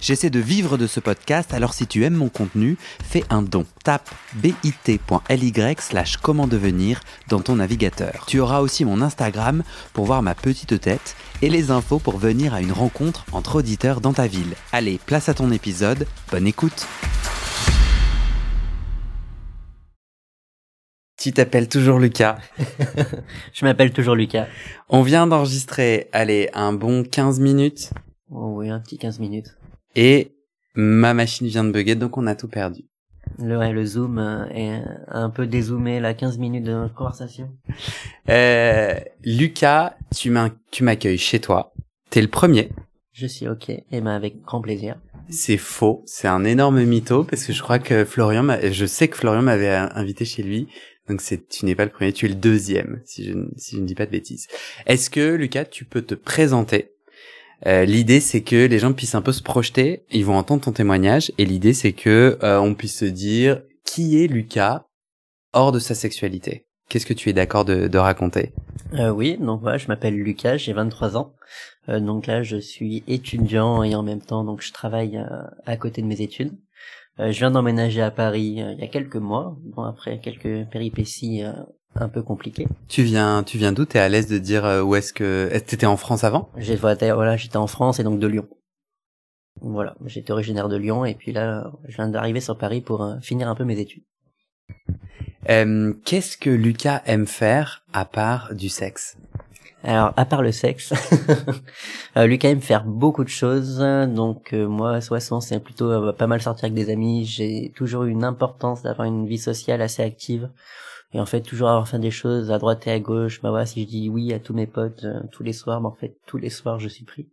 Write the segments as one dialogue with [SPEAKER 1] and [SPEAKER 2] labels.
[SPEAKER 1] J'essaie de vivre de ce podcast, alors si tu aimes mon contenu, fais un don. Tape bit.ly slash comment devenir dans ton navigateur. Tu auras aussi mon Instagram pour voir ma petite tête et les infos pour venir à une rencontre entre auditeurs dans ta ville. Allez, place à ton épisode, bonne écoute Tu t'appelles toujours Lucas.
[SPEAKER 2] Je m'appelle toujours Lucas.
[SPEAKER 1] On vient d'enregistrer, allez, un bon 15 minutes.
[SPEAKER 2] Oh oui, un petit 15 minutes.
[SPEAKER 1] Et ma machine vient de bugger, donc on a tout perdu.
[SPEAKER 2] Le, ouais, le zoom euh, est un peu dézoomé, là, 15 minutes de notre conversation.
[SPEAKER 1] Euh, Lucas, tu m'accueilles chez toi. T'es le premier.
[SPEAKER 2] Je suis ok, et ben avec grand plaisir.
[SPEAKER 1] C'est faux, c'est un énorme mytho parce que je crois que Florian, je sais que Florian m'avait invité chez lui, donc c'est, tu n'es pas le premier, tu es le deuxième, si je, si je ne dis pas de bêtises. Est-ce que Lucas, tu peux te présenter? Euh, l'idée c'est que les gens puissent un peu se projeter, ils vont entendre ton témoignage et l'idée c'est que euh, on puisse se dire qui est Lucas hors de sa sexualité? Qu'est-ce que tu es d'accord de, de, raconter?
[SPEAKER 2] Euh, Oui, donc voilà, je m'appelle Lucas, j'ai 23 ans. Euh, donc là, je suis étudiant et en même temps, donc je travaille à côté de mes études. je viens d'emménager à Paris il y a quelques mois. Bon, après quelques péripéties un peu compliqué.
[SPEAKER 1] Tu viens, tu viens d'où? T'es à l'aise de dire euh, où est-ce que t'étais en France avant?
[SPEAKER 2] J'ai voilà, j'étais en France et donc de Lyon. Voilà, j'étais originaire de Lyon et puis là, je viens d'arriver sur Paris pour euh, finir un peu mes études.
[SPEAKER 1] Euh, Qu'est-ce que Lucas aime faire à part du sexe?
[SPEAKER 2] Alors, à part le sexe, euh, Lucas aime faire beaucoup de choses. Donc, moi, soit souvent, c'est plutôt pas mal sortir avec des amis. J'ai toujours eu une importance d'avoir une vie sociale assez active et en fait toujours avoir fait des choses à droite et à gauche. Bah voilà si je dis oui à tous mes potes euh, tous les soirs bah en fait tous les soirs je suis pris.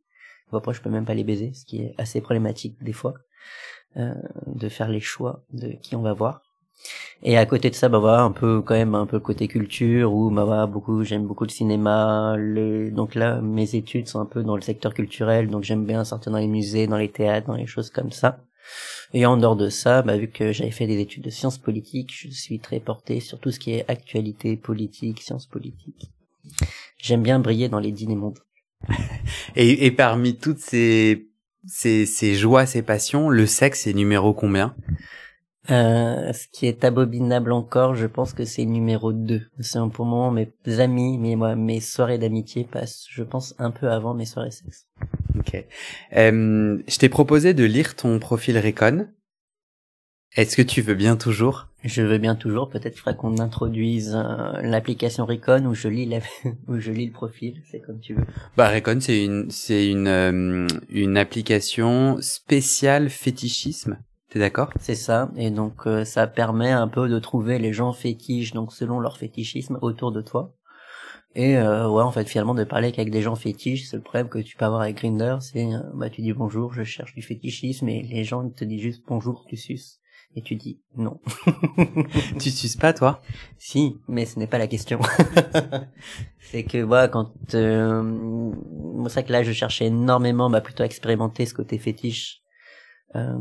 [SPEAKER 2] Bon, après je peux même pas les baiser ce qui est assez problématique des fois euh, de faire les choix de qui on va voir. Et à côté de ça bah voilà un peu quand même un peu côté culture où bah voilà beaucoup j'aime beaucoup le cinéma le donc là mes études sont un peu dans le secteur culturel donc j'aime bien sortir dans les musées dans les théâtres dans les choses comme ça et en dehors de ça, bah, vu que j'avais fait des études de sciences politiques, je suis très porté sur tout ce qui est actualité politique, sciences politiques. J'aime bien briller dans les dîners mondes.
[SPEAKER 1] et, et parmi toutes ces, ces, ces joies, ces passions, le sexe est numéro combien?
[SPEAKER 2] Euh, ce qui est abominable encore, je pense que c'est numéro 2. C'est pour le moment mes amis, mais moi, mes soirées d'amitié passent, je pense, un peu avant mes soirées sexe.
[SPEAKER 1] Ok. Euh, je t'ai proposé de lire ton profil Recon. Est-ce que tu veux bien toujours?
[SPEAKER 2] Je veux bien toujours. Peut-être faudrait qu'on introduise euh, l'application Recon où je lis la... où je lis le profil. C'est comme tu veux.
[SPEAKER 1] Bah Recon, c'est une c'est une euh, une application spéciale fétichisme d'accord?
[SPEAKER 2] C'est ça. Et donc euh, ça permet un peu de trouver les gens fétiches, donc selon leur fétichisme autour de toi. Et euh, ouais, en fait, finalement, de parler qu'avec des gens fétiches, c'est le problème que tu peux avoir avec Grinder, c'est euh, bah tu dis bonjour, je cherche du fétichisme, et les gens te disent juste bonjour, tu suces. Et tu dis non.
[SPEAKER 1] tu suces pas, toi?
[SPEAKER 2] Si, mais ce n'est pas la question. c'est que voilà, quand euh, c'est vrai que là, je cherchais énormément, bah plutôt à expérimenter ce côté fétiche. Euh,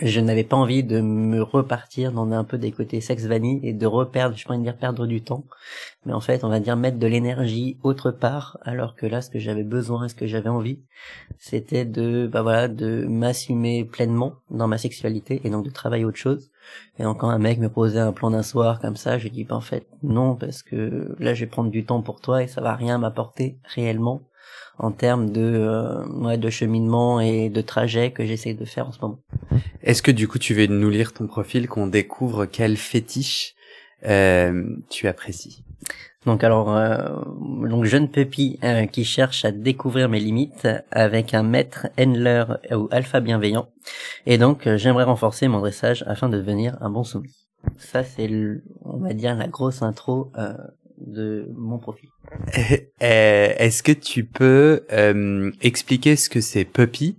[SPEAKER 2] je n'avais pas envie de me repartir dans un peu des côtés sex vanille et de reperdre, je pourrais dire perdre du temps, mais en fait on va dire mettre de l'énergie autre part, alors que là ce que j'avais besoin, ce que j'avais envie, c'était de bah voilà de m'assumer pleinement dans ma sexualité et donc de travailler autre chose. Et donc quand un mec me posait un plan d'un soir comme ça, je dis bah en fait non parce que là je vais prendre du temps pour toi et ça va rien m'apporter réellement en termes de euh, ouais, de cheminement et de trajet que j'essaie de faire en ce moment.
[SPEAKER 1] Est-ce que du coup tu veux nous lire ton profil, qu'on découvre quel fétiche euh, tu apprécies?
[SPEAKER 2] Donc alors, euh, donc jeune puppy euh, qui cherche à découvrir mes limites avec un maître handler ou alpha bienveillant. Et donc euh, j'aimerais renforcer mon dressage afin de devenir un bon soumis. Ça c'est, on va dire, la grosse intro euh, de mon profil.
[SPEAKER 1] Est-ce que tu peux expliquer ce que c'est puppy?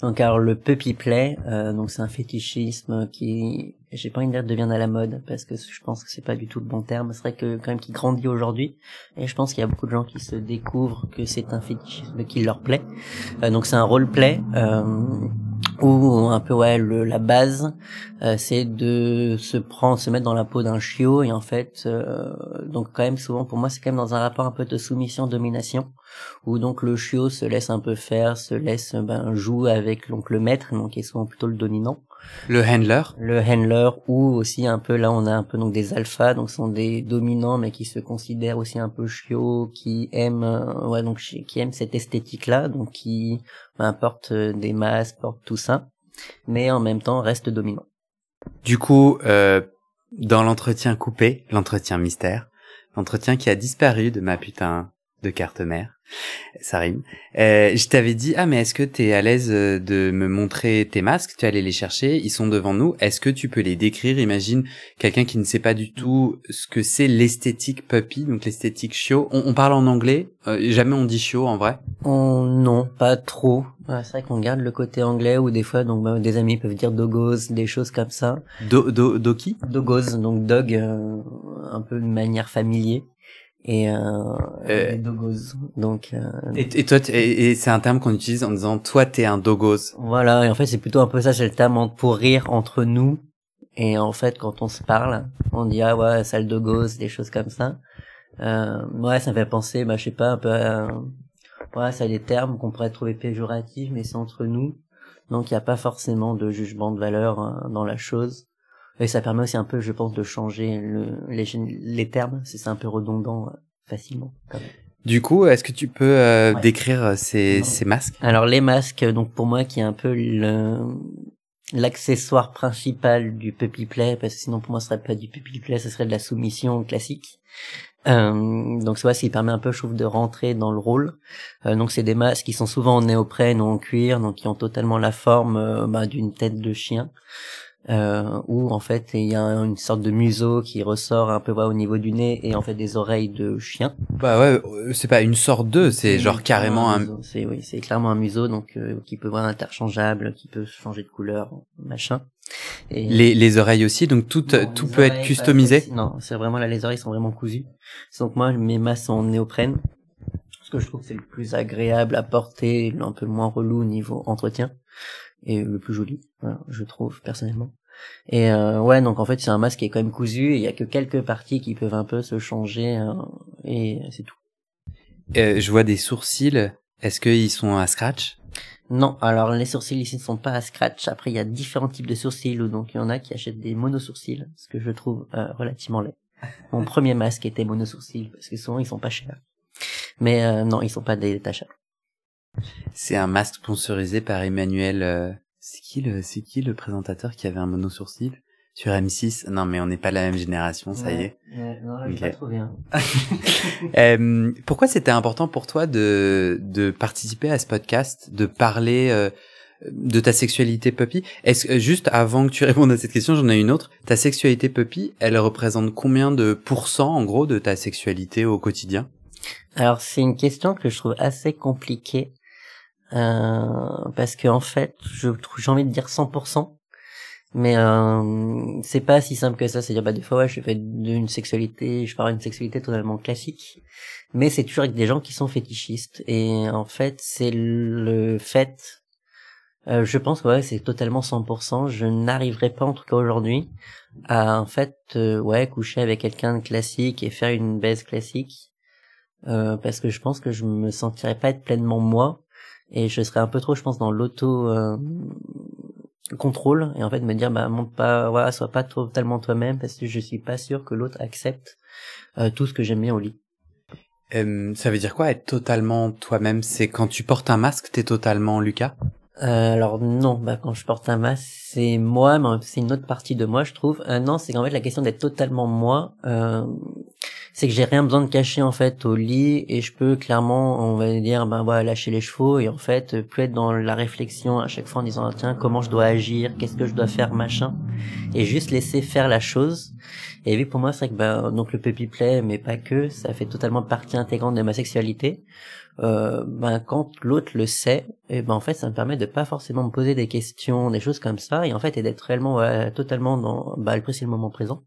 [SPEAKER 2] Donc alors le puppy play, euh, donc c'est un fétichisme qui j'ai pas envie de dire à la mode parce que je pense que c'est pas du tout le bon terme. C'est vrai que quand même qui grandit aujourd'hui et je pense qu'il y a beaucoup de gens qui se découvrent que c'est un fétichisme qui leur plaît. Euh, donc c'est un roleplay euh, où un peu ouais le, la base euh, c'est de se prendre se mettre dans la peau d'un chiot et en fait euh, donc quand même souvent pour moi c'est quand même dans un rapport un peu de soumission domination où donc le chiot se laisse un peu faire se laisse ben joue avec donc le maître donc qui est souvent plutôt le dominant
[SPEAKER 1] le handler.
[SPEAKER 2] Le handler ou aussi un peu là on a un peu donc des alphas donc sont des dominants mais qui se considèrent aussi un peu chiots qui aiment euh, ouais donc qui aiment cette esthétique là donc qui ben, portent des masques portent tout ça mais en même temps restent dominants.
[SPEAKER 1] Du coup euh, dans l'entretien coupé l'entretien mystère l'entretien qui a disparu de ma putain de carte mère ça rime. Euh, je t'avais dit ah mais est-ce que tu es à l'aise euh, de me montrer tes masques? Tu allais les chercher, ils sont devant nous. Est-ce que tu peux les décrire? Imagine quelqu'un qui ne sait pas du tout ce que c'est l'esthétique puppy, donc l'esthétique chiot. On, parle en anglais, euh, jamais on dit chiot en vrai?
[SPEAKER 2] Oh, non, pas trop. c'est vrai qu'on garde le côté anglais ou des fois donc bah, des amis peuvent dire dogos, des choses comme ça.
[SPEAKER 1] Do do doki?
[SPEAKER 2] Dogos, donc dog, un peu de manière familier et, euh, euh, dogos. Donc euh,
[SPEAKER 1] et, et, toi et, c'est un terme qu'on utilise en disant toi t'es un dogos.
[SPEAKER 2] Voilà et en fait c'est plutôt un peu ça c'est le terme pour rire entre nous et en fait quand on se parle on dit ah ouais sale dogos des choses comme ça. Euh, ouais ça me fait penser bah je sais pas un peu à, ouais ça des termes qu'on pourrait trouver péjoratifs mais c'est entre nous donc il n'y a pas forcément de jugement de valeur hein, dans la chose. Et ça permet aussi un peu, je pense, de changer le, les, les termes, c'est un peu redondant euh, facilement.
[SPEAKER 1] Du coup, est-ce que tu peux euh, décrire euh, ces, ces masques?
[SPEAKER 2] Alors les masques, donc pour moi, qui est un peu le l'accessoire principal du puppy play, parce que sinon pour moi ce serait pas du puppy play, ce serait de la soumission classique. Euh, donc c'est ce qui permet un peu, je trouve, de rentrer dans le rôle. Euh, donc c'est des masques qui sont souvent en néoprène ou en cuir, donc qui ont totalement la forme bah, d'une tête de chien euh, où en fait il y a une sorte de museau qui ressort un peu au niveau du nez et en fait des oreilles de chien.
[SPEAKER 1] Bah ouais, euh, c'est pas une sorte de, c'est genre carrément un.
[SPEAKER 2] C'est oui, c'est clairement un museau donc euh, qui peut voir interchangeable, qui peut changer de couleur, machin.
[SPEAKER 1] Et les, les oreilles aussi, donc tout tout peut être customisé.
[SPEAKER 2] non, c'est vraiment là les oreilles sont vraiment cousues. Donc moi mes masses sont en néoprène. Ce que je trouve c'est le plus agréable à porter, un peu moins relou au niveau entretien et le plus joli, voilà, je trouve personnellement. Et euh, ouais, donc en fait c'est un masque qui est quand même cousu, il y a que quelques parties qui peuvent un peu se changer euh, et c'est tout.
[SPEAKER 1] Euh, je vois des sourcils. Est-ce qu'ils sont à scratch?
[SPEAKER 2] Non, alors les sourcils ici ne sont pas à scratch. Après il y a différents types de sourcils, donc il y en a qui achètent des monosourcils, ce que je trouve euh, relativement laid. Mon premier masque était monosourcil parce que souvent ils sont pas chers. Mais euh, non, ils sont pas détachables.
[SPEAKER 1] C'est un masque sponsorisé par Emmanuel. Euh, c'est qui le, c'est qui le présentateur qui avait un mono sourcil sur M6 Non, mais on n'est pas la même génération, ça y est.
[SPEAKER 2] non, pas trop bien.
[SPEAKER 1] euh, pourquoi c'était important pour toi de de participer à ce podcast, de parler euh, de ta sexualité puppy? Est-ce juste avant que tu répondes à cette question, j'en ai une autre. Ta sexualité puppy, elle représente combien de pourcents en gros de ta sexualité au quotidien?
[SPEAKER 2] Alors c'est une question que je trouve assez compliquée euh, parce que en fait, je j'ai envie de dire 100%, mais euh, c'est pas si simple que ça. C'est-à-dire, bah des fois, ouais, je fais d'une sexualité, je parle d'une sexualité totalement classique, mais c'est toujours avec des gens qui sont fétichistes. Et en fait, c'est le fait. Euh, je pense que ouais, c'est totalement 100%. Je n'arriverai pas, en tout cas aujourd'hui, à en fait, euh, ouais, coucher avec quelqu'un de classique et faire une baisse classique, euh, parce que je pense que je me sentirais pas être pleinement moi et je serais un peu trop je pense dans l'auto euh, contrôle. Et en fait me dire bah monte pas voilà sois pas totalement toi-même parce que je suis pas sûr que l'autre accepte euh, tout ce que j'aime bien au lit.
[SPEAKER 1] Euh, ça veut dire quoi être totalement toi-même? C'est quand tu portes un masque t'es totalement Lucas?
[SPEAKER 2] Euh, alors non, bah quand je porte un masque, c'est moi, mais c'est une autre partie de moi, je trouve. Euh, non, c'est qu'en fait la question d'être totalement moi, euh, c'est que j'ai rien besoin de cacher en fait au lit et je peux clairement, on va dire, ben voilà, lâcher les chevaux et en fait plus être dans la réflexion à chaque fois en disant tiens comment je dois agir, qu'est-ce que je dois faire, machin. et juste laisser faire la chose. Et vu pour moi, c'est vrai que ben, donc le puppy play, mais pas que, ça fait totalement partie intégrante de ma sexualité. Euh, ben quand l'autre le sait, et ben en fait ça me permet de pas forcément me poser des questions, des choses comme ça, et en fait et d'être réellement totalement dans bah le moment présent.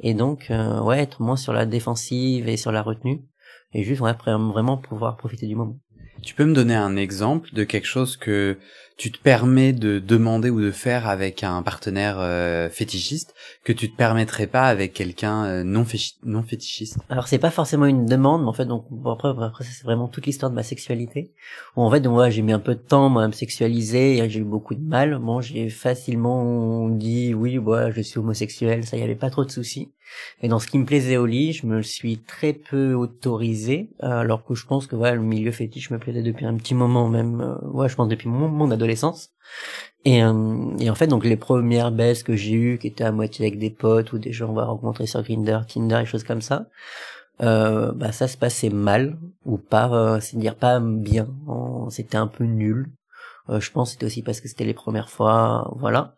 [SPEAKER 2] Et donc euh, ouais être moins sur la défensive et sur la retenue, et juste ouais, vraiment pouvoir profiter du moment.
[SPEAKER 1] Tu peux me donner un exemple de quelque chose que tu te permets de demander ou de faire avec un partenaire euh, fétichiste que tu te permettrais pas avec quelqu'un euh, non, fétichiste?
[SPEAKER 2] Alors c'est pas forcément une demande, mais en fait donc bon, après, après c'est vraiment toute l'histoire de ma sexualité. Où en fait donc j'ai mis un peu de temps moi à me sexualiser, et j'ai eu beaucoup de mal. Bon j'ai facilement dit oui bah je suis homosexuel, ça y avait pas trop de soucis. Et dans ce qui me plaisait au lit, je me suis très peu autorisé, alors que je pense que voilà le milieu fétiche me plaisait depuis un petit moment même. Euh, ouais je pense depuis mon, mon adolescence et, euh, et en fait, donc les premières baisses que j'ai eues, qui étaient à moitié avec des potes ou des gens on va rencontrer sur Grindr, Tinder et choses comme ça, euh, bah ça se passait mal ou pas, euh, c'est dire pas bien. C'était un peu nul. Euh, je pense c'était aussi parce que c'était les premières fois, voilà.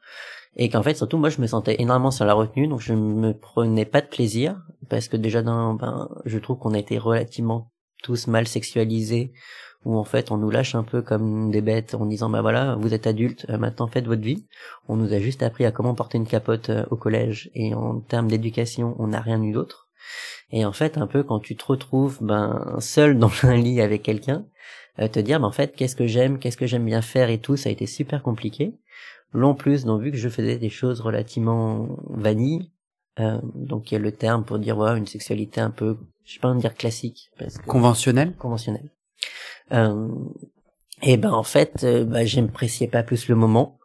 [SPEAKER 2] Et qu'en fait, surtout, moi, je me sentais énormément sur la retenue, donc je me prenais pas de plaisir parce que déjà, dans, ben, je trouve qu'on a été relativement tous mal sexualisés où en fait on nous lâche un peu comme des bêtes en disant bah voilà vous êtes adulte euh, maintenant faites votre vie. On nous a juste appris à comment porter une capote euh, au collège et en termes d'éducation on n'a rien eu d'autre. Et en fait un peu quand tu te retrouves ben seul dans un lit avec quelqu'un euh, te dire ben en fait qu'est-ce que j'aime qu'est-ce que j'aime bien faire et tout ça a été super compliqué l'en plus donc vu que je faisais des choses relativement vanilles donc il y a le terme pour dire voilà une sexualité un peu je sais pas dire classique
[SPEAKER 1] parce que conventionnelle?
[SPEAKER 2] conventionnelle euh, et ben en fait, euh, bah, j'appréciais pas plus le moment.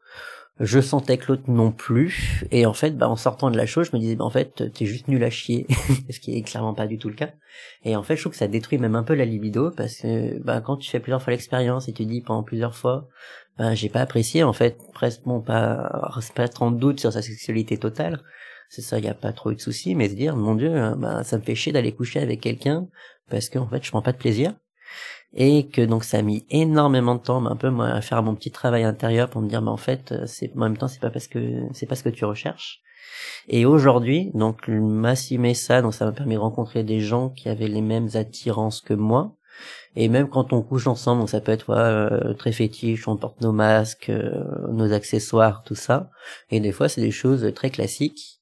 [SPEAKER 2] Je sentais que l'autre non plus. Et en fait, bah, en sortant de la chose, je me disais, bah, en fait, t'es juste nul à chier. ce qui est clairement pas du tout le cas. Et en fait, je trouve que ça détruit même un peu la libido parce que bah, quand tu fais plusieurs fois l'expérience et tu dis pendant plusieurs fois, bah, j'ai pas apprécié, en fait, presque, bon, pas, pas en doute sur sa sexualité totale. C'est ça, il y a pas trop eu de soucis, mais se dire, mon dieu, bah, ça me fait chier d'aller coucher avec quelqu'un parce que, en fait, je prends pas de plaisir. Et que donc ça a mis énormément de temps un peu moi à faire mon petit travail intérieur pour me dire mais en fait c'est en même temps c'est pas parce que c'est pas ce que tu recherches. Et aujourd'hui donc m'assumer ça donc ça m'a permis de rencontrer des gens qui avaient les mêmes attirances que moi et même quand on couche ensemble ça peut être euh, très fétiche on porte nos masques euh, nos accessoires tout ça. Et des fois c'est des choses très classiques.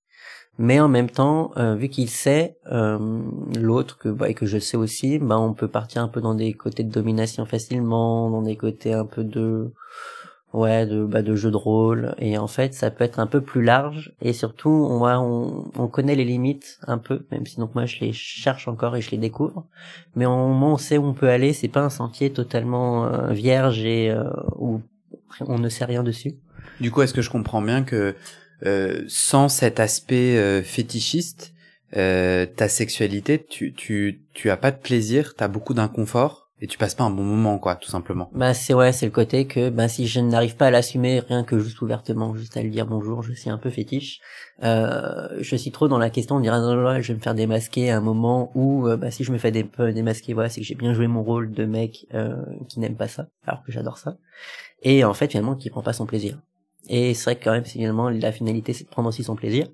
[SPEAKER 2] Mais en même temps, euh, vu qu'il sait l'autre que bah, et que je sais aussi, bah on peut partir un peu dans des côtés de domination facilement, dans des côtés un peu de ouais de bah de jeu de rôle. Et en fait ça peut être un peu plus large. Et surtout on on, on connaît les limites un peu même si donc moi je les cherche encore et je les découvre. Mais au où on sait où on peut aller c'est pas un sentier totalement euh, vierge et où on ne sait rien dessus.
[SPEAKER 1] Du coup est-ce que je comprends bien que euh, sans cet aspect euh, fétichiste, euh, ta sexualité, tu, tu, tu as pas de plaisir, tu as beaucoup d'inconfort et tu passes pas un bon moment, quoi, tout simplement.
[SPEAKER 2] Bah c'est ouais, c'est le côté que bah si je n'arrive pas à l'assumer, rien que juste ouvertement, juste à lui dire bonjour, je suis un peu fétiche. Euh, je suis trop dans la question de dire ah, je vais me faire démasquer à un moment où bah si je me fais des, démasquer, voilà, c'est que j'ai bien joué mon rôle de mec qui n'aime pas ça, alors que j'adore ça, et en fait finalement qui prend pas son plaisir. Et c'est vrai que quand même, finalement, la finalité, c'est de prendre aussi son plaisir.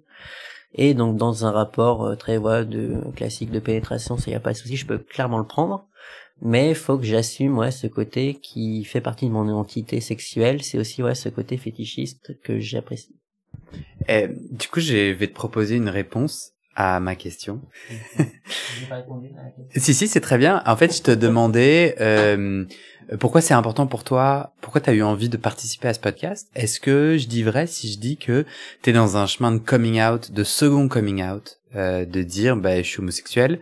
[SPEAKER 2] Et donc, dans un rapport euh, très voilà, de classique de pénétration, ça y a pas de souci, je peux clairement le prendre. Mais faut que j'assume ouais, ce côté qui fait partie de mon identité sexuelle. C'est aussi ouais, ce côté fétichiste que j'apprécie.
[SPEAKER 1] Et, du coup, je vais te proposer une réponse à ma question. si si, c'est très bien. En fait, je te demandais euh, pourquoi c'est important pour toi, pourquoi tu as eu envie de participer à ce podcast? Est-ce que je dis vrai si je dis que tu es dans un chemin de coming out, de second coming out, euh, de dire bah je suis homosexuel.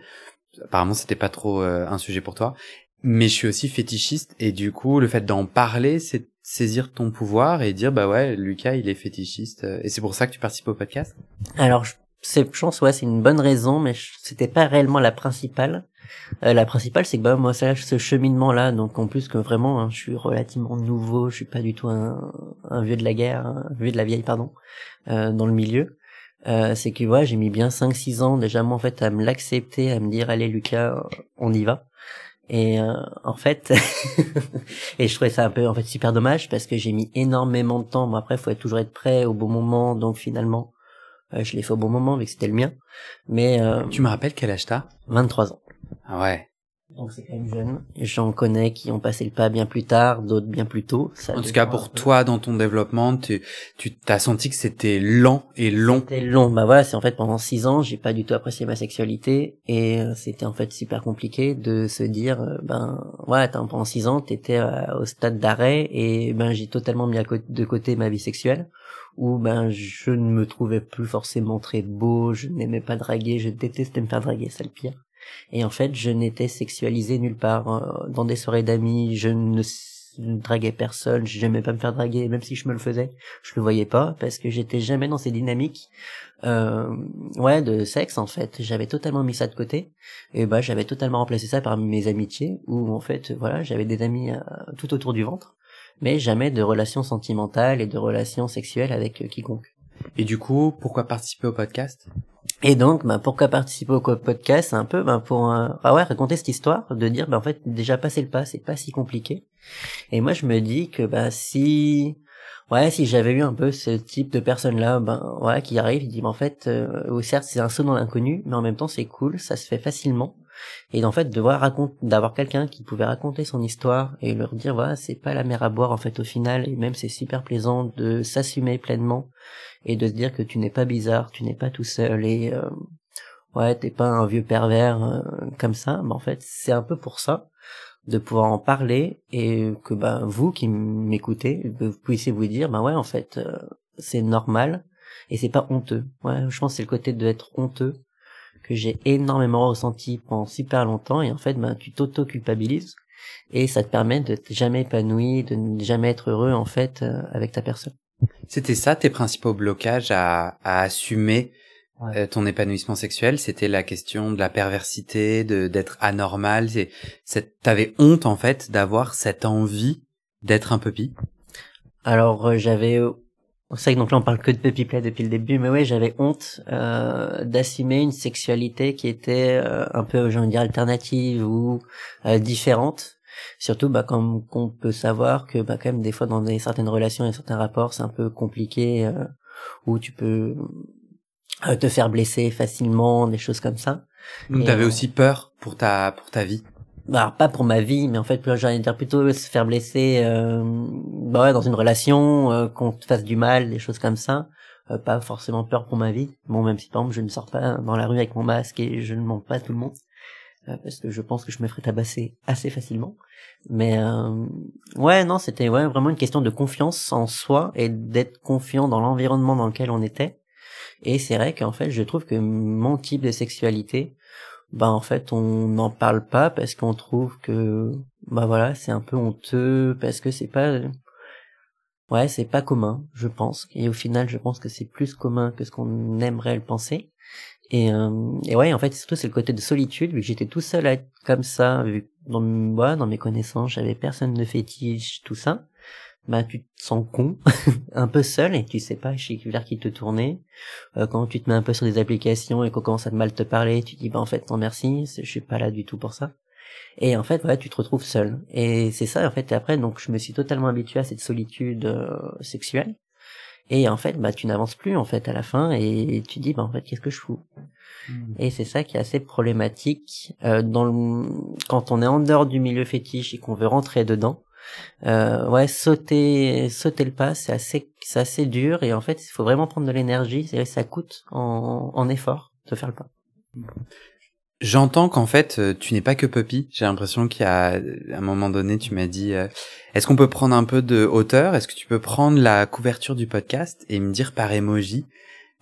[SPEAKER 1] Apparemment, c'était pas trop euh, un sujet pour toi, mais je suis aussi fétichiste et du coup, le fait d'en parler, c'est saisir ton pouvoir et dire bah ouais, Lucas, il est fétichiste et c'est pour ça que tu participes au podcast?
[SPEAKER 2] Alors c'est chance ouais c'est une bonne raison mais c'était pas réellement la principale. Euh, la principale c'est que bah moi ça ce cheminement là donc en plus que vraiment hein, je suis relativement nouveau je suis pas du tout un, vieux de la guerre vieux de la vieille pardon euh, dans le milieu euh, c'est que ouais j'ai mis bien 5 6 ans déjà moi en fait à me l'accepter à me dire allez Lucas on y va Et euh, en fait, et je trouvais ça un peu en fait super dommage parce que j'ai mis énormément de temps. Bon après, faut être toujours être prêt au bon moment, donc finalement, euh, je l'ai fait au bon moment vu que c'était le mien. Mais euh,
[SPEAKER 1] Tu me rappelles quel âge t'as?
[SPEAKER 2] 23 ans.
[SPEAKER 1] Ah ouais.
[SPEAKER 2] Donc c'est quand même jeune. J'en connais qui ont passé le pas bien plus tard, d'autres bien plus tôt. Ça
[SPEAKER 1] En tout cas, pour toi, dans ton développement, tu, tu t'as senti que c'était lent et long.
[SPEAKER 2] C'était long. Bah voilà, c'est en fait pendant six ans, j'ai pas du tout apprécié ma sexualité et euh, c'était en fait super compliqué de se dire, euh, ben ouais, attends, pendant six ans, t'étais euh, au stade d'arrêt et ben j'ai totalement mis à de côté ma vie sexuelle où ben je ne me trouvais plus forcément très beau, je n'aimais pas draguer, je détestais me faire draguer, c'est le pire. Et en fait, je n'étais sexualisé nulle part. Euh, Dans des soirées d'amis, je ne, draguais personne, j'aimais pas me faire draguer, même si je me le faisais, je le voyais pas parce que j'étais jamais dans ces dynamiques euh, ouais de sexe en fait. J'avais totalement mis ça de côté. Et bah j'avais totalement remplacé ça par mes amitiés où en fait voilà j'avais des amis euh, tout autour du ventre mais jamais de relations sentimentales et de relations sexuelles avec euh, quiconque
[SPEAKER 1] Et du coup, pourquoi participer au podcast?
[SPEAKER 2] Et donc bah pourquoi participer au podcast? C'est un peu bah, pour euh, ah ouais raconter cette histoire de dire bah en fait déjà passer le pas c'est pas si compliqué. Et moi je me dis que bah si ouais si j'avais eu un peu ce type de personne là ben ouais qui arrive il dit bah, en fait euh, certes c'est un saut dans l'inconnu mais en même temps c'est cool ça se fait facilement. Et en fait de voir raconter d'avoir quelqu'un qui pouvait raconter son histoire et leur dire voilà c'est pas la mer à boire en fait au final et même c'est super plaisant de s'assumer pleinement et de se dire que tu n'es pas bizarre tu n'es pas tout seul et euh, ouais t'es pas un vieux pervers euh, comme ça. Mais en fait c'est un peu pour ça de pouvoir en parler et que bah vous qui m'écoutez vous puissiez vous dire bah ouais en fait euh, c'est normal et c'est pas honteux. Ouais je pense que c'est le côté de être honteux que j'ai énormément ressenti pendant super longtemps et en fait bah tu t'auto culpabilises et ça te permet de jamais épanoui de ne jamais être heureux en fait euh, avec ta personne
[SPEAKER 1] C'était ça tes principaux blocages à, à assumer
[SPEAKER 2] Ouais.
[SPEAKER 1] euh, ton épanouissement sexuel? C'était la question de la perversité, de d'être anormal. T'avais honte en fait d'avoir cette envie d'être un puppy?
[SPEAKER 2] Alors euh, j'avais euh, c'est vrai que donc là on parle que de puppy play depuis le début, mais ouais j'avais honte euh, d'assumer une sexualité qui était euh, un peu j'ai envie de dire alternative ou euh, différente. Surtout bah comme qu'on peut savoir que bah quand même des fois dans des certaines relations et certains rapports c'est un peu compliqué euh, où tu peux euh, te faire blesser facilement, des choses comme ça.
[SPEAKER 1] Donc t'avais
[SPEAKER 2] euh,
[SPEAKER 1] aussi peur pour ta pour ta vie?
[SPEAKER 2] Bah, alors, pas pour ma vie, mais en fait, de dire plutôt se faire blesser euh, bah ouais, dans une relation, euh, qu'on te fasse du mal, des choses comme ça. Euh, pas forcément peur pour ma vie. Bon, même si par exemple, je ne sors pas dans la rue avec mon masque et je ne mens pas à tout le monde. Euh, parce que je pense que je me ferais tabasser assez facilement. Mais euh, ouais, non, c'était vraiment une question de confiance en soi et d'être confiant dans l'environnement dans lequel on était. Et c'est vrai qu'en fait, je trouve que mon type de sexualité, bah en fait on n'en parle pas parce qu'on trouve que bah voilà c'est un peu honteux parce que c'est pas ouais c'est pas commun je pense et au final je pense que c'est plus commun que ce qu'on aimerait le penser et euh, et ouais en fait surtout c'est le côté de solitude vu que j'étais tout seul à être comme ça vu dans ouais, dans mes connaissances j'avais personne de fétiche tout ça bah tu te sens con un peu seul et tu sais pas vers qui te tourner euh, quand tu te mets un peu sur des applications et qu'on commence à mal te parler, tu dis bah en fait non merci, je suis pas là du tout pour ça. Et en fait voilà, tu te retrouves seul. Et c'est ça en fait. Et après donc je me suis totalement habitué à cette solitude euh, sexuelle. Et en fait bah tu n'avances plus en fait à la fin et tu dis bah en fait qu'est-ce que je fous? Et c'est ça qui est assez problématique euh, dans le... quand on est en dehors du milieu fétiche et qu'on veut rentrer dedans. Euh, ouais, sauter, sauter le pas, c'est assez, c'est assez dur et en fait, il faut vraiment prendre de l'énergie. Ça coûte en, en effort de faire le pas.
[SPEAKER 1] J'entends qu'en fait, euh, tu n'es pas que puppy. J'ai l'impression qu'il y a, un moment donné, tu m'as dit, euh, est-ce qu'on peut prendre un peu de hauteur? Est-ce que tu peux prendre la couverture du podcast et me dire par emoji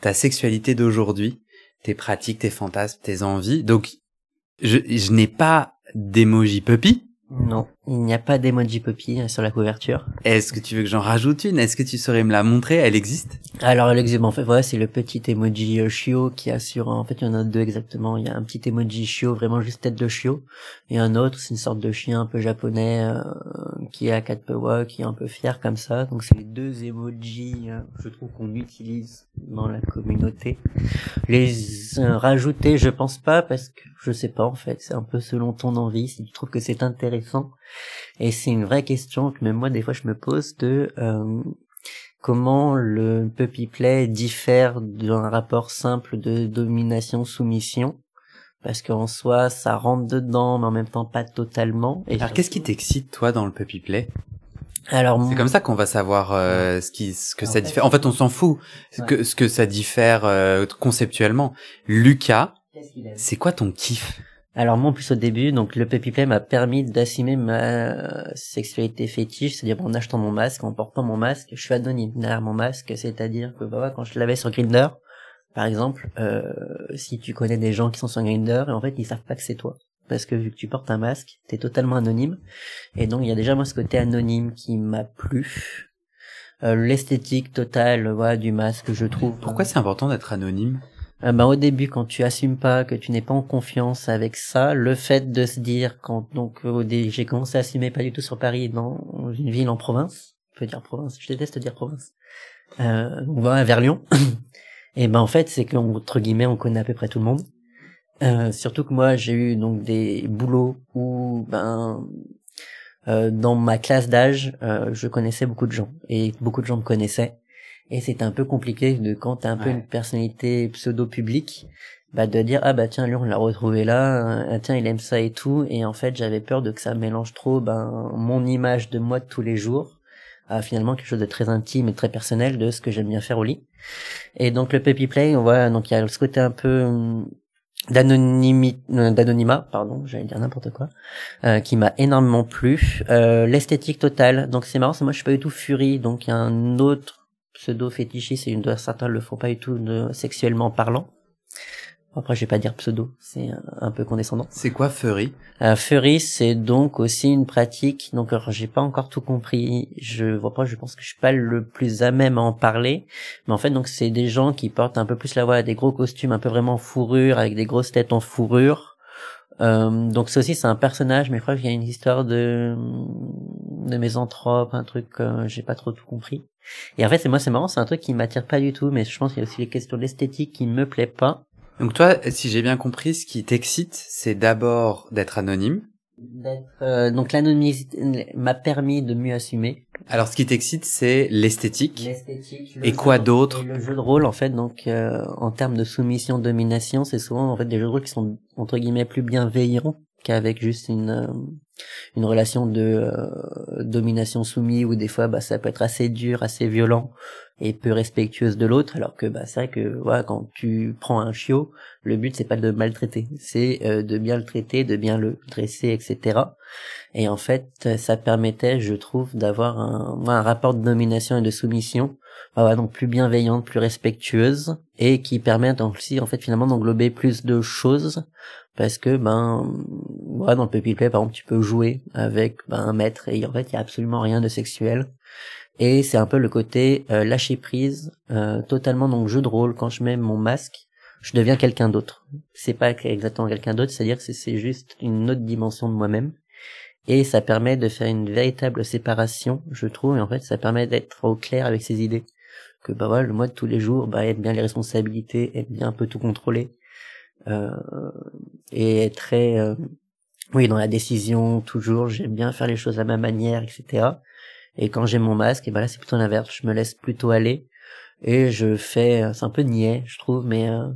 [SPEAKER 1] ta sexualité d'aujourd'hui, tes pratiques, tes fantasmes, tes envies? Donc, je, je n'ai pas d'emoji puppy.
[SPEAKER 2] Non, il n'y a pas d'emoji puppy euh, sur la couverture.
[SPEAKER 1] Est-ce que tu veux que j'en rajoute une? Est-ce que tu saurais me la montrer? Elle existe?
[SPEAKER 2] Alors l'exemple en fait, voilà, c'est le petit emoji euh, chiot qui a sur, en fait, il y en a deux exactement. Il y a un petit emoji chiot, vraiment juste tête de chiot, et un autre, c'est une sorte de chien un peu japonais euh, qui est à quatre pattes, qui est un peu fier comme ça. Donc c'est les deux emojis, euh, je trouve qu'on utilise dans la communauté. Les euh, rajouter, je pense pas parce que je sais pas en fait, c'est un peu selon ton envie si tu trouves que c'est intéressant. Et c'est une vraie question que même moi des fois je me pose de euh, comment le puppy play diffère d'un rapport simple de domination-soumission? Parce qu'en soi ça rentre dedans mais en même temps pas totalement.
[SPEAKER 1] Et Alors qu'est-ce qui t'excite toi dans le puppy play?
[SPEAKER 2] Alors
[SPEAKER 1] c'est comme ça qu'on va savoir euh, ce qui ce que ça diffère. En fait, on s'en fout ce que ce que ça diffère euh, conceptuellement. Lucas, c'est quoi ton kiff?
[SPEAKER 2] Alors moi, en plus au début, donc le puppy play m'a permis d'assumer ma sexualité fétiche, c'est-à-dire en achetant mon masque, en portant mon masque, je suis anonyme derrière mon masque, c'est-à-dire que bah, quand je l'avais sur Grinder, par exemple, euh, si tu connais des gens qui sont sur Grinder, et en fait ils savent pas que c'est toi parce que vu que tu portes un masque, t'es totalement anonyme. Et donc il y a déjà moi ce côté anonyme qui m'a plu. Euh, L'esthétique totale voilà, du masque, je trouve.
[SPEAKER 1] Pourquoi c'est important d'être anonyme?
[SPEAKER 2] Euh, au début, quand tu assumes pas, que tu n'es pas en confiance avec ça, le fait de se dire, quand donc j'ai commencé à assumer pas du tout sur Paris, dans une ville en province, on peut dire province, je déteste dire province, euh, on va vers Lyon, et ben en fait c'est qu'entre guillemets on connaît à peu près tout le monde. Euh, surtout que moi j'ai eu donc des boulots où ben euh, dans ma classe d'âge euh, je connaissais beaucoup de gens et beaucoup de gens me connaissaient et c'était un peu compliqué de quand t'es un peu une personnalité pseudo publique bah de dire ah bah tiens lui on l'a retrouvé là ah, tiens il aime ça et tout. Et en fait j'avais peur de que ça mélange trop ben mon image de moi de tous les jours à finalement quelque chose de très intime et très personnel de ce que j'aime bien faire au lit. Et donc le puppy play on voit donc il y a ce côté un peu hum, euh, d'anonymat pardon j'allais dire n'importe quoi euh, qui m'a énormément plu. Euh, l'esthétique totale. Donc c'est marrant c'est moi je suis pas du tout furie donc il y a un autre pseudo fétichiste et une certains le font pas du tout de, sexuellement parlant après, je vais pas dire pseudo, c'est un peu condescendant.
[SPEAKER 1] C'est quoi furry
[SPEAKER 2] euh, Furry, c'est donc aussi une pratique. Donc, j'ai pas encore tout compris. Je vois pas. Je pense que je suis pas le plus à même à en parler. Mais en fait, donc c'est des gens qui portent un peu plus la voix, des gros costumes, un peu vraiment fourrure, avec des grosses têtes en fourrure. Euh, donc c'est aussi c'est un personnage, mais je crois qu'il y a une histoire de de mésanthrope, un truc euh, j'ai pas trop tout compris. Et en fait c'est moi c'est marrant, c'est un truc qui m'attire pas du tout, mais je pense qu'il y a aussi les questions de l'esthétique qui me plaît pas.
[SPEAKER 1] Donc toi, si j'ai bien compris, ce qui t'excite, c'est d'abord d'être anonyme.
[SPEAKER 2] Euh, donc l'anonymisme m'a permis de mieux assumer.
[SPEAKER 1] Alors ce qui t'excite, c'est l'esthétique.
[SPEAKER 2] L'esthétique.
[SPEAKER 1] Et quoi d'autre
[SPEAKER 2] Le jeu de rôle, en fait, donc euh, en termes de soumission, domination, c'est souvent en fait des jeux de rôle qui sont entre guillemets plus bienveillants qu'avec juste une euh, une relation de domination soumise où des fois bah ça peut être assez dur, assez violent et peu respectueuse de l'autre. Alors que bah c'est vrai que voilà quand tu prends un chiot le but c'est pas de maltraiter. C'est euh, de bien le traiter de bien le dresser etc et en fait ça permettait je trouve d'avoir un, un rapport de domination et de soumission donc plus bienveillante plus respectueuse et qui permet donc aussi en fait finalement d'englober plus de choses parce que ben voilà, dans le puppy play par exemple tu peux jouer avec ben, un maître et en fait il y a absolument rien de sexuel et c'est un peu le côté euh, lâcher prise, euh, totalement donc jeu de rôle. Quand je mets mon masque, je deviens quelqu'un d'autre. C'est pas exactement quelqu'un d'autre, c'est-à-dire que c'est juste une autre dimension de moi-même. Et ça permet de faire une véritable séparation, je trouve. Et en fait, ça permet d'être au clair avec ses idées. Que bah voilà, le moi de tous les jours, bah être bien les responsabilités, être bien un peu tout contrôler, euh, et être très, euh, oui, dans la décision toujours. J'aime bien faire les choses à ma manière, etc. Et quand j'ai mon masque, et ben là c'est plutôt l'inverse. Je me laisse plutôt aller et je fais, euh, c'est un peu niais, je trouve, mais euh,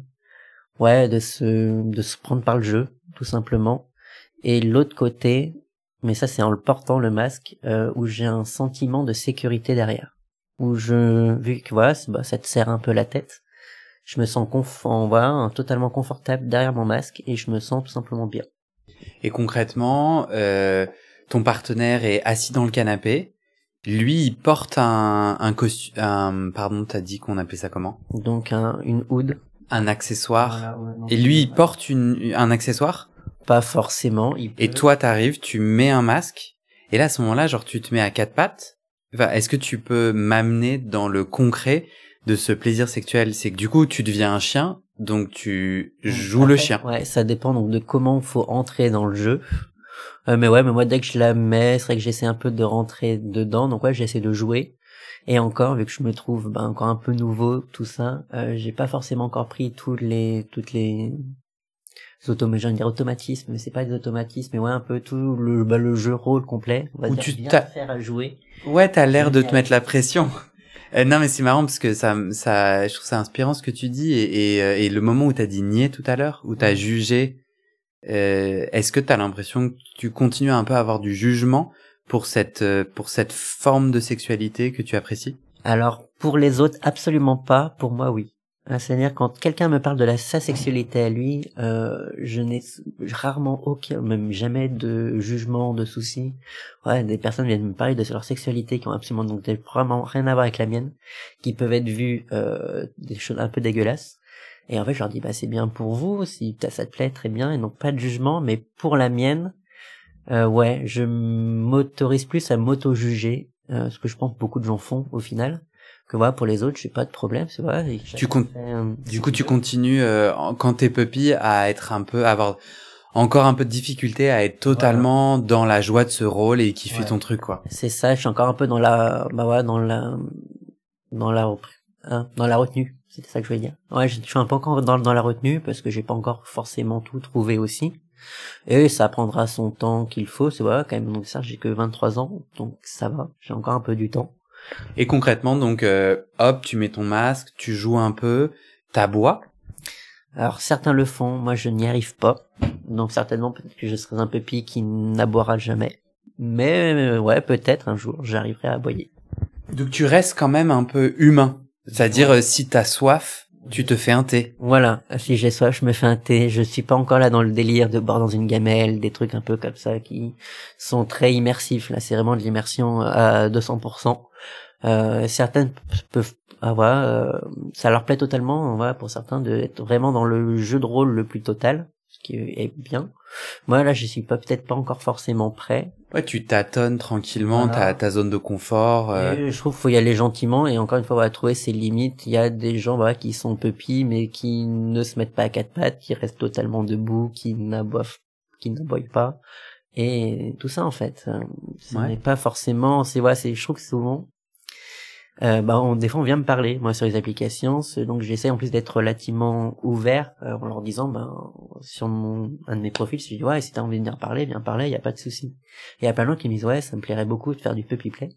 [SPEAKER 2] ouais, de se de se prendre par le jeu, tout simplement. Et l'autre côté, mais ça c'est en le portant le masque, euh, où j'ai un sentiment de sécurité derrière, où je vu que voilà, bah, ça te serre un peu la tête, je me sens confort, voilà, totalement confortable derrière mon masque et je me sens tout simplement bien.
[SPEAKER 1] Et concrètement, euh, ton partenaire est assis dans le canapé lui, il porte un, un costume, un, pardon, t'as dit qu'on appelait ça comment?
[SPEAKER 2] Donc un, une hood.
[SPEAKER 1] Un accessoire. Et lui, il porte une, un accessoire?
[SPEAKER 2] Pas forcément.
[SPEAKER 1] Et toi, t'arrives, tu mets un masque. Et là, à ce moment-là, genre, tu te mets à quatre pattes. Enfin, Est-ce que tu peux m'amener dans le concret de ce plaisir sexuel? C'est que du coup, tu deviens un chien, donc tu joues le chien.
[SPEAKER 2] Ouais, ça dépend donc de comment faut entrer dans le jeu. Euh, mais ouais, mais moi dès que je la mets, c'est vrai que j'essaie un peu de rentrer dedans. Donc ouais, j'essaie de jouer. Et encore, vu que je me trouve ben, encore un peu nouveau, tout ça, euh, j'ai pas forcément encore pris tous les toutes les automatismes, dire automatismes, mais c'est pas des automatismes, mais ouais un peu tout le bah, le jeu rôle complet. On va
[SPEAKER 1] Où
[SPEAKER 2] dire,
[SPEAKER 1] tu
[SPEAKER 2] bien
[SPEAKER 1] t'as-
[SPEAKER 2] faire à jouer.
[SPEAKER 1] Ouais, t'as l'air de te
[SPEAKER 2] Génial.
[SPEAKER 1] mettre la pression. Euh, non, mais c'est marrant parce que ça, ça, je trouve ça inspirant ce que tu dis et, et, euh, et le moment où t'as dit nier tout à l'heure, où t'as jugé, euh, est-ce que t'as l'impression que tu continues un peu à avoir du jugement pour cette, euh, pour cette forme de sexualité que tu apprécies?
[SPEAKER 2] Alors pour les autres, absolument pas. Pour moi, oui. Ah, C'est-à-dire quand quelqu'un me parle de la sa sexualité à lui, euh, je n'ai rarement aucun, même jamais de jugement, de soucis. Ouais, des personnes viennent me parler de leur sexualité qui ont absolument donc vraiment rien à voir avec la mienne, qui peuvent être vues euh, des choses un peu dégueulasses. Et en fait, je leur dis bah c'est bien pour vous, si ça te plaît, très bien, et donc pas de jugement, mais pour la mienne, euh, ouais, je m'autorise plus à m'auto-juger, euh, ce que je pense beaucoup de gens font au final. Que voilà, pour les autres, j'ai pas de problème, c'est vrai.
[SPEAKER 1] comptes-
[SPEAKER 2] fait, euh,
[SPEAKER 1] Du coup, tu continues euh, quand t'es puppy à être un peu, à avoir encore un peu de difficulté à être totalement dans la joie de ce rôle et kiffer
[SPEAKER 2] Ouais.
[SPEAKER 1] ton truc, quoi.
[SPEAKER 2] C'est ça, je suis encore un peu dans la, bah ouais, dans la, dans la, hein, dans la retenue. C'était ça que je voulais dire. Ouais, je, je suis un peu encore dans, dans la retenue parce que j'ai pas encore forcément tout trouvé aussi. Et ça prendra son temps qu'il faut, c'est vrai, quand même. Donc ça, j'ai que 23 ans, donc ça va. J'ai encore un peu du temps.
[SPEAKER 1] Et concrètement, donc, euh, hop, tu mets ton masque, tu joues un peu, t'aboies.
[SPEAKER 2] Alors certains le font, moi je n'y arrive pas. Donc certainement peut-être que je serai un puppy qui n'aboiera jamais. Mais ouais, peut-être un jour j'arriverai à aboyer.
[SPEAKER 1] Donc tu restes quand même un peu humain. C'est-à-dire, euh, si t'as soif, tu te fais un thé.
[SPEAKER 2] Voilà, si j'ai soif, je me fais un thé. Je suis pas encore là dans le délire de boire dans une gamelle, des trucs un peu comme ça qui sont très immersifs. Là, c'est vraiment de l'immersion à 200%. Euh, certaines peuvent avoir, euh, ça leur plaît totalement, voilà, pour certains, d'être vraiment dans le jeu de rôle le plus total, ce qui est bien. Moi, là, je suis pas peut-être pas encore forcément prêt.
[SPEAKER 1] Ouais, tu tâtonnes tranquillement,
[SPEAKER 2] Voilà.
[SPEAKER 1] t'as ta zone de confort. euh,
[SPEAKER 2] Et je trouve qu'il faut y aller gentiment et encore une fois, on va trouver ses limites. Il y a des gens voilà, qui sont pupilles mais qui ne se mettent pas à quatre pattes, qui restent totalement debout, qui n'aboivent, qui n'aboient pas. Et tout ça, en fait, euh, ce
[SPEAKER 1] Ouais.
[SPEAKER 2] n'est pas forcément, c'est, voilà, c'est, je trouve que souvent, euh, bah, on, des fois, on vient me parler, moi, sur les applications, donc j'essaie en plus d'être relativement ouvert, euh, en leur disant, ben, sur mon, un de mes profils, je dis, ouais, si t'as envie de venir parler, viens parler, il y a pas de souci. Et il y a plein de gens qui me disent, ouais, ça me plairait beaucoup de faire du puppy play.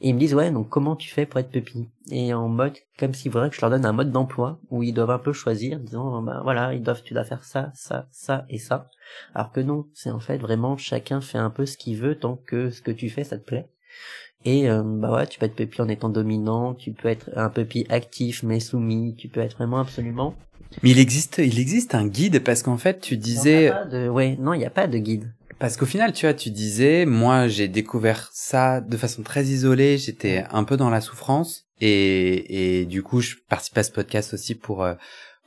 [SPEAKER 2] Et ils me disent, ouais, donc comment tu fais pour être puppy? Et en mode, comme s'il faudrait que je leur donne un mode d'emploi où ils doivent un peu choisir, disant, ben voilà, ils doivent, tu dois faire ça, ça, ça et ça. Alors que non, c'est en fait vraiment chacun fait un peu ce qu'il veut tant que ce que tu fais, ça te plaît. Et euh, bah ouais, tu peux être puppy en étant dominant, tu peux être un puppy actif mais soumis, tu peux être vraiment absolument.
[SPEAKER 1] Mais il existe, il existe un guide parce qu'en fait, tu disais,
[SPEAKER 2] Non, de... ouais, non, il n'y a pas de guide.
[SPEAKER 1] parce qu'au final, tu vois, tu disais, moi, j'ai découvert ça de façon très isolée. J'étais un peu dans la souffrance et et du coup, je participe à ce podcast aussi pour euh,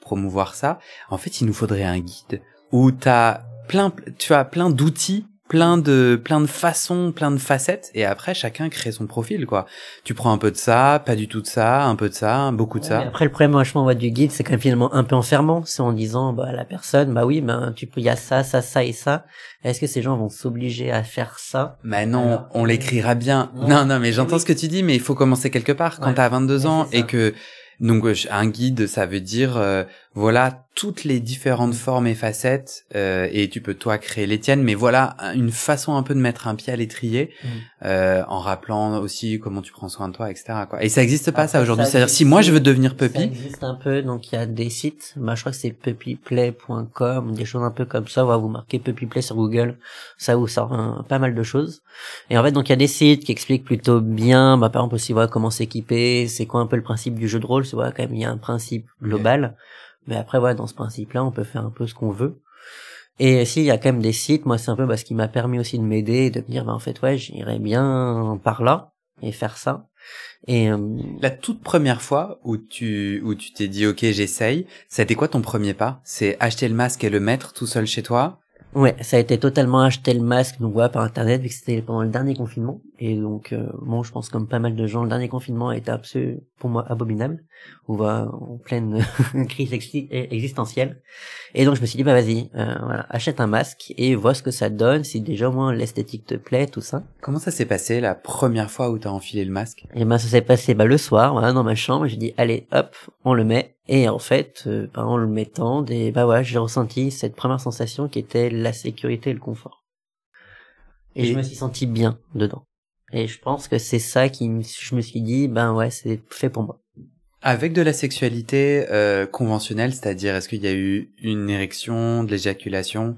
[SPEAKER 1] promouvoir ça. En fait, il nous faudrait un guide où t'as plein, tu as plein d'outils, plein de, plein de façons, plein de facettes, et après chacun crée son profil, quoi. Tu prends un peu de ça, pas du tout de ça, un peu de ça, beaucoup de
[SPEAKER 2] Ouais,
[SPEAKER 1] ça.
[SPEAKER 2] Après, le problème, moi, je m'envoie du guide, c'est quand même finalement un peu enfermant. C'est en disant, bah, à la personne, bah oui, ben, tu peux, il y a ça, ça, ça et ça. Est-ce que ces gens vont s'obliger à faire ça?
[SPEAKER 1] Mais non,
[SPEAKER 2] Alors,
[SPEAKER 1] on l'écrira bien.
[SPEAKER 2] Ouais.
[SPEAKER 1] Non, non, mais j'entends
[SPEAKER 2] Oui.
[SPEAKER 1] ce que tu dis, mais il faut commencer quelque part. Quand
[SPEAKER 2] Ouais.
[SPEAKER 1] t'as 22
[SPEAKER 2] Ouais,
[SPEAKER 1] ans et que donc euh, un guide, ça veut dire euh, voilà toutes les différentes formes et facettes euh, et tu peux toi créer les tiennes, mais voilà un- une façon un peu de mettre un pied à l'étrier
[SPEAKER 2] Mm.
[SPEAKER 1] euh, en rappelant aussi comment tu prends soin de toi, etc. Quoi. Et ça existe pas ça aujourd'hui.
[SPEAKER 2] ça
[SPEAKER 1] C'est-à-dire si moi je veux devenir
[SPEAKER 2] Ça
[SPEAKER 1] puppy,
[SPEAKER 2] existe un peu, donc il y a des sites, bah, je crois que c'est puppyplay.com, des choses un peu comme ça, voilà, vous marquez puppyplay sur Google, ça vous sort pas mal de choses. Et en fait, donc il y a des sites qui expliquent plutôt bien, bah, par exemple aussi, voilà, comment s'équiper, c'est quoi un peu le principe du jeu de rôle, c'est voilà, quand même, il y a un principe global. Mais après, voilà, dans ce principe-là, on peut faire un peu ce qu'on veut. Et s'il y a quand même des sites, moi, c'est un peu bah, ce qui m'a permis aussi de m'aider, et de me dire, bah, en fait, ouais, j'irais bien par là, et faire ça. Et, euh,
[SPEAKER 1] la toute première fois où tu où tu t'es dit ok j'essaye, c'était quoi ton premier pas? C'est acheter le masque et le mettre tout seul chez toi?
[SPEAKER 2] Ouais, ça a été totalement acheté le masque, donc voilà, par internet, vu que c'était pendant le dernier confinement. Et donc, euh, bon, je pense comme pas mal de gens, le dernier confinement a été absolument, pour moi, abominable. On va en pleine crise existentielle. Et donc, je me suis dit, bah vas-y, euh, voilà, achète un masque et vois ce que ça donne, si déjà au moins l'esthétique te plaît, tout ça.
[SPEAKER 1] Comment ça s'est passé la première fois où t'as enfilé le masque?
[SPEAKER 2] Et ben, ça s'est passé bah, le soir, voilà, dans ma chambre. J'ai dit, allez, hop, on le met. Et en fait, euh, bah, en le mettant, des, bah ouais, j'ai ressenti cette première sensation qui était la sécurité et le confort. Et, je me suis senti bien dedans. Et je pense que c'est ça qui, je me suis dit, ben ouais, c'est fait pour moi.
[SPEAKER 1] Avec de la sexualité euh, conventionnelle, c'est-à-dire est-ce qu'il y a eu une érection, de l'éjaculation,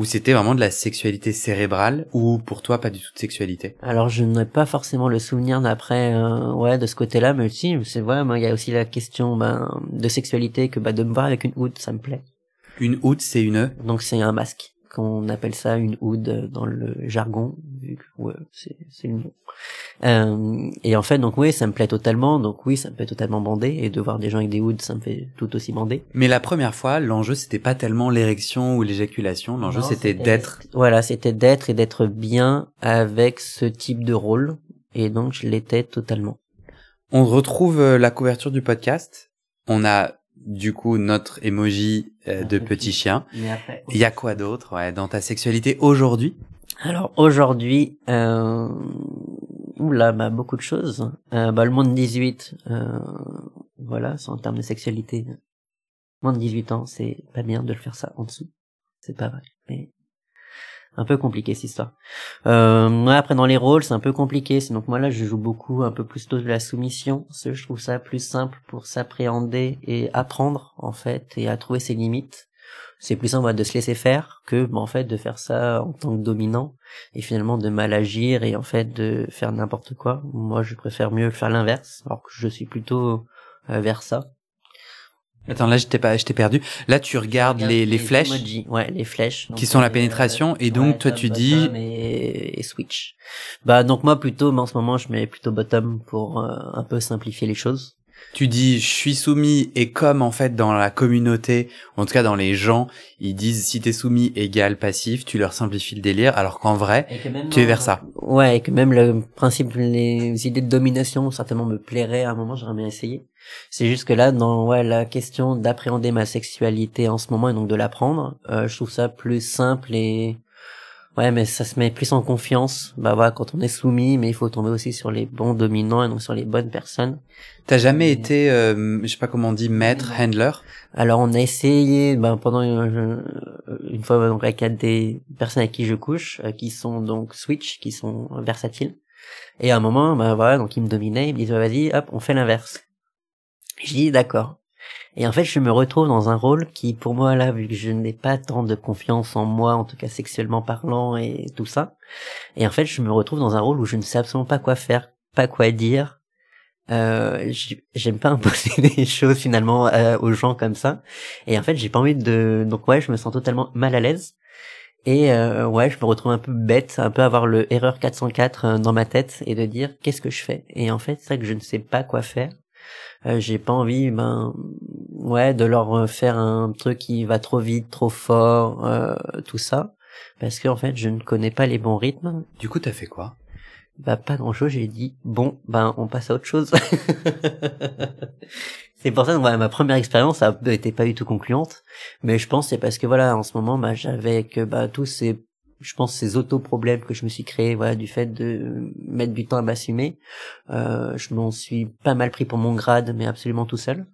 [SPEAKER 1] ou c'était vraiment de la sexualité cérébrale, ou pour toi pas du tout de sexualité?
[SPEAKER 2] Alors je n'ai pas forcément le souvenir d'après, euh, ouais, de ce côté-là, mais si, c'est vrai, il y a aussi la question ben, de sexualité que bah, de me voir avec une hood, ça me plaît.
[SPEAKER 1] Une hood, c'est une
[SPEAKER 2] Donc c'est un masque qu'on appelle ça une hood dans le jargon, vu que ouais, c'est le nom. Euh, et en fait, donc oui, ça me plaît totalement. Donc oui, ça me fait totalement bander. Et de voir des gens avec des hoods, ça me fait tout aussi bander.
[SPEAKER 1] Mais la première fois, l'enjeu c'était pas tellement l'érection ou l'éjaculation. L'enjeu c'était d'être.
[SPEAKER 2] Voilà, c'était d'être et d'être bien avec ce type de rôle. Et donc je l'étais totalement.
[SPEAKER 1] On retrouve euh, la couverture du podcast. On a du coup notre emoji euh, de petit chien. Il y a quoi d'autre ouais, dans ta sexualité aujourd'hui?
[SPEAKER 2] Alors aujourd'hui, euh, oula, bah beaucoup de choses. Euh, bah le monde 18, euh, voilà, c'est en termes de sexualité. Moins de 18 ans, c'est pas bien de le faire ça en dessous. C'est pas vrai. Mais un peu compliqué cette histoire. Euh, après dans les rôles c'est un peu compliqué. Donc moi là je joue beaucoup un peu plus tôt de la soumission. Je trouve ça plus simple pour s'appréhender et apprendre en fait et à trouver ses limites. C'est plus simple de se laisser faire que en fait de faire ça en tant que dominant et finalement de mal agir et en fait de faire n'importe quoi. Moi je préfère mieux faire l'inverse alors que je suis plutôt euh, vers ça.
[SPEAKER 1] Attends, là, j'étais pas, j'étais perdu. Là, tu regardes les, les, flèches.
[SPEAKER 2] Ouais, les flèches.
[SPEAKER 1] qui sont la euh, pénétration. et donc, toi, tu dis.
[SPEAKER 2] Et, switch. Bah, donc, moi, plutôt, mais en ce moment, je mets plutôt bottom pour euh, un peu simplifier les choses
[SPEAKER 1] tu dis je suis soumis et comme en fait dans la communauté, en tout cas dans les gens, ils disent si t'es soumis égale passif, tu leur simplifies le délire, alors qu'en vrai, tu es vers ça.
[SPEAKER 2] Ouais, et que même le principe, les idées de domination certainement me plairaient à un moment, j'aurais bien essayé. C'est juste que là, dans ouais, la question d'appréhender ma sexualité en ce moment et donc de l'apprendre, euh, je trouve ça plus simple et Ouais, mais ça se met plus en confiance. Bah voilà, quand on est soumis, mais il faut tomber aussi sur les bons dominants et donc sur les bonnes personnes.
[SPEAKER 1] T'as jamais été, euh, je sais pas comment on dit, maître, handler?
[SPEAKER 2] Alors on a essayé, bah, pendant une, une fois donc avec des personnes avec qui je couche, euh, qui sont donc switch, qui sont versatiles. Et à un moment, bah voilà, donc ils me dominaient, ils me disent vas-y, hop, on fait l'inverse. Je dis d'accord. Et en fait, je me retrouve dans un rôle qui, pour moi, là, vu que je n'ai pas tant de confiance en moi, en tout cas sexuellement parlant et tout ça, et en fait, je me retrouve dans un rôle où je ne sais absolument pas quoi faire, pas quoi dire. Euh, j'aime pas imposer des choses finalement euh, aux gens comme ça. Et en fait, j'ai pas envie de. Donc ouais, je me sens totalement mal à l'aise. Et euh, ouais, je me retrouve un peu bête, un peu avoir le erreur 404 euh, dans ma tête et de dire qu'est-ce que je fais? Et en fait, c'est ça que je ne sais pas quoi faire. Euh, j'ai pas envie ben ouais de leur faire un truc qui va trop vite trop fort euh, tout ça. Parce que en fait je ne connais pas les bons rythmes.
[SPEAKER 1] Du coup t'as fait quoi?
[SPEAKER 2] Bah pas grand chose j'ai dit bon ben on passe à autre chose. C'est pour ça que ma première expérience ça été pas du tout concluante. Mais je pense c'est parce que voilà en ce moment bah j'avais que bah tous ces je pense ces auto-problèmes que je me suis créé voilà du fait de mettre du temps à m'assumer. Euh, je m'en suis pas mal pris pour mon grade mais absolument tout seul.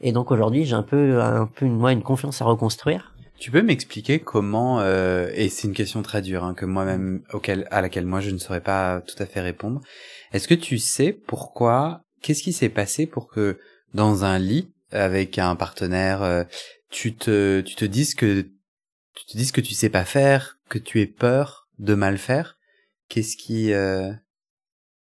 [SPEAKER 2] Et donc aujourd'hui j'ai un peu un peu une, moi une confiance à reconstruire.
[SPEAKER 1] Tu peux m'expliquer comment euh, et c'est une question très dure hein, que moi-même auquel à laquelle moi je ne saurais pas tout à fait répondre. Est-ce que tu sais pourquoi qu'est-ce qui s'est passé pour que dans un lit avec un partenaire euh, tu te tu te dises que tu te dises que tu sais pas faire, que tu aies peur de mal faire, qu'est-ce qui euh...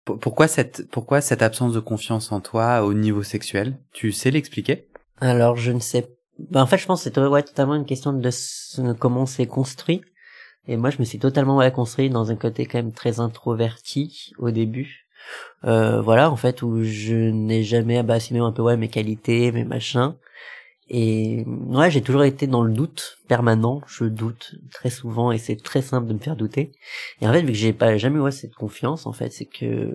[SPEAKER 1] pourquoi cette pourquoi cette absence de confiance en toi au niveau sexuel? Tu sais l'expliquer?
[SPEAKER 2] Alors je ne sais. Ben, en fait, je pense que c'est totalement une question de comment c'est construit. Et moi, je me suis totalement ouais, construit dans un côté quand même très introverti au début. Euh, voilà, en fait, où je n'ai jamais assumé un peu ouais mes qualités, mes machins. Et ouais, j'ai toujours été dans le doute permanent. Je doute très souvent et c'est très simple de me faire douter. Et en fait, vu que j'ai pas jamais eu cette confiance, en fait, c'est que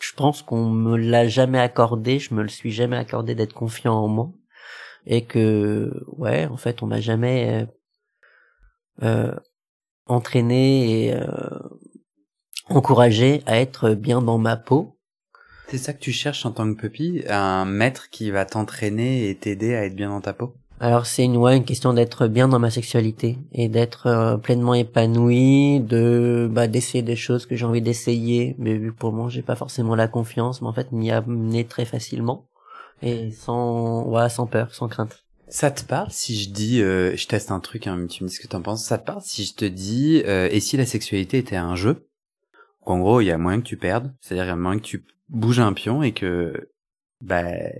[SPEAKER 2] je pense qu'on me l'a jamais accordé. Je me le suis jamais accordé d'être confiant en moi et que ouais, en fait, on m'a jamais euh, entraîné et euh, encouragé à être bien dans ma peau
[SPEAKER 1] c'est ça que tu cherches en tant que puppy, un maître qui va t'entraîner et t'aider à être bien dans ta peau?
[SPEAKER 2] Alors c'est une ouais, une question d'être bien dans ma sexualité et d'être euh, pleinement épanoui, de bah d'essayer des choses que j'ai envie d'essayer, mais vu que pour moi j'ai pas forcément la confiance, mais en fait m'y amener très facilement et sans ouais, sans peur, sans crainte.
[SPEAKER 1] Ça te parle si je dis, euh, je teste un truc, hein, tu me dis ce que t'en penses. Ça te parle si je te dis, euh, et si la sexualité était un jeu? En gros, il y a moyen que tu perdes, c'est-à-dire il y a moyen que tu bouge un pion et que ben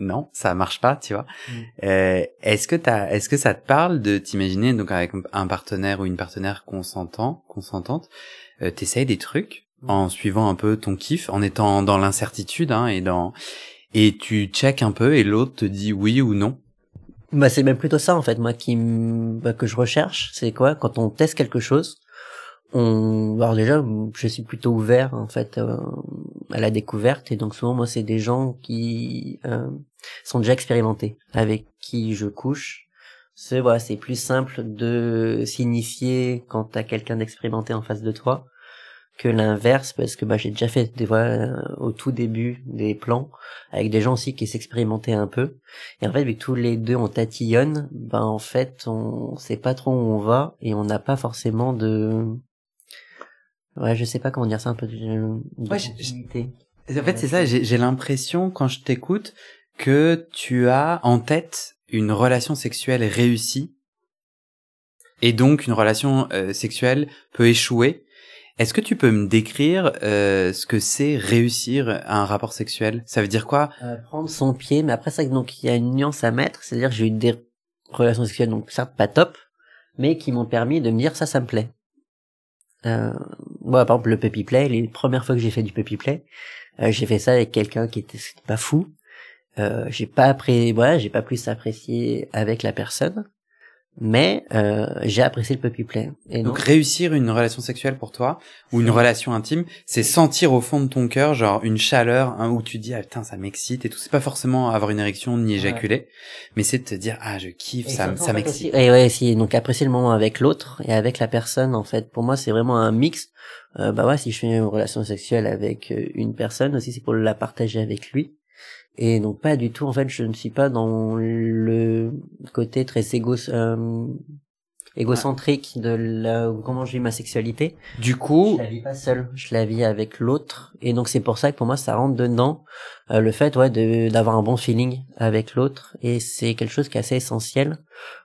[SPEAKER 1] non, ça marche pas, tu vois. Mm. Euh, est-ce que t'as, est-ce que ça te parle de t'imaginer donc avec un partenaire ou une partenaire consentant, consentante, euh, t'essayes des trucs mm. en suivant un peu ton kiff, en étant dans l'incertitude hein, et dans et tu check un peu et l'autre te dit oui ou non?
[SPEAKER 2] Bah c'est même plutôt ça en fait moi qui bah, que je recherche, c'est quoi? Quand on teste quelque chose, on alors déjà je suis plutôt ouvert en fait euh, à la découverte. Et donc souvent moi c'est des gens qui euh, sont déjà expérimentés avec qui je couche. C'est voilà c'est plus simple de signifier quand t'as quelqu'un d'expérimenté en face de toi que l'inverse. Parce que bah j'ai déjà fait des fois euh, au tout début des plans avec des gens aussi qui s'expérimentaient un peu. Et en fait vu que tous les deux on tatillonne bah en fait on sait pas trop où on va et on n'a pas forcément de Ouais, je sais pas comment dire ça un peu
[SPEAKER 1] ouais, En fait, c'est ça, j'ai l'impression quand je t'écoute que tu as en tête une relation sexuelle réussie. Et donc une relation euh, sexuelle peut échouer. Est-ce que tu peux me décrire euh, ce que c'est réussir un rapport sexuel? Ça veut dire quoi?
[SPEAKER 2] Euh, Prendre son pied, mais après ça, donc il y a une nuance à mettre, c'est-à-dire j'ai eu des relations sexuelles donc certes pas top, mais qui m'ont permis de me dire ça, ça me plaît. Euh, moi, par exemple, le puppy play, les premières fois que j'ai fait du puppy play, euh, j'ai fait ça avec quelqu'un qui était, pas fou. Euh, j'ai pas apprécié, voilà, j'ai pas plus apprécié avec la personne mais euh, j'ai apprécié le puppy play.
[SPEAKER 1] Et donc, réussir une relation sexuelle pour toi ou une relation intime, c'est sentir au fond de ton cœur genre une chaleur hein, où tu dis ah putain ça m'excite et tout. C'est pas forcément avoir une érection ni éjaculer, mais c'est de te dire ah je kiffe, ça, ça m'excite.
[SPEAKER 2] Et ouais, si donc apprécier le moment avec l'autre et avec la personne en fait. Pour moi c'est vraiment un mix. Euh, bah ouais, si je fais une relation sexuelle avec euh, une personne aussi c'est pour la partager avec lui et donc pas du tout. En fait je ne suis pas dans le côté très égo euh, égocentrique de la, comment je vis ma sexualité.
[SPEAKER 1] Du coup
[SPEAKER 2] je la vis pas seule. Je la vis avec l'autre. Et donc c'est pour ça que pour moi ça rentre dedans euh, le fait ouais de d'avoir un bon feeling avec l'autre. Et c'est quelque chose qui est assez essentiel.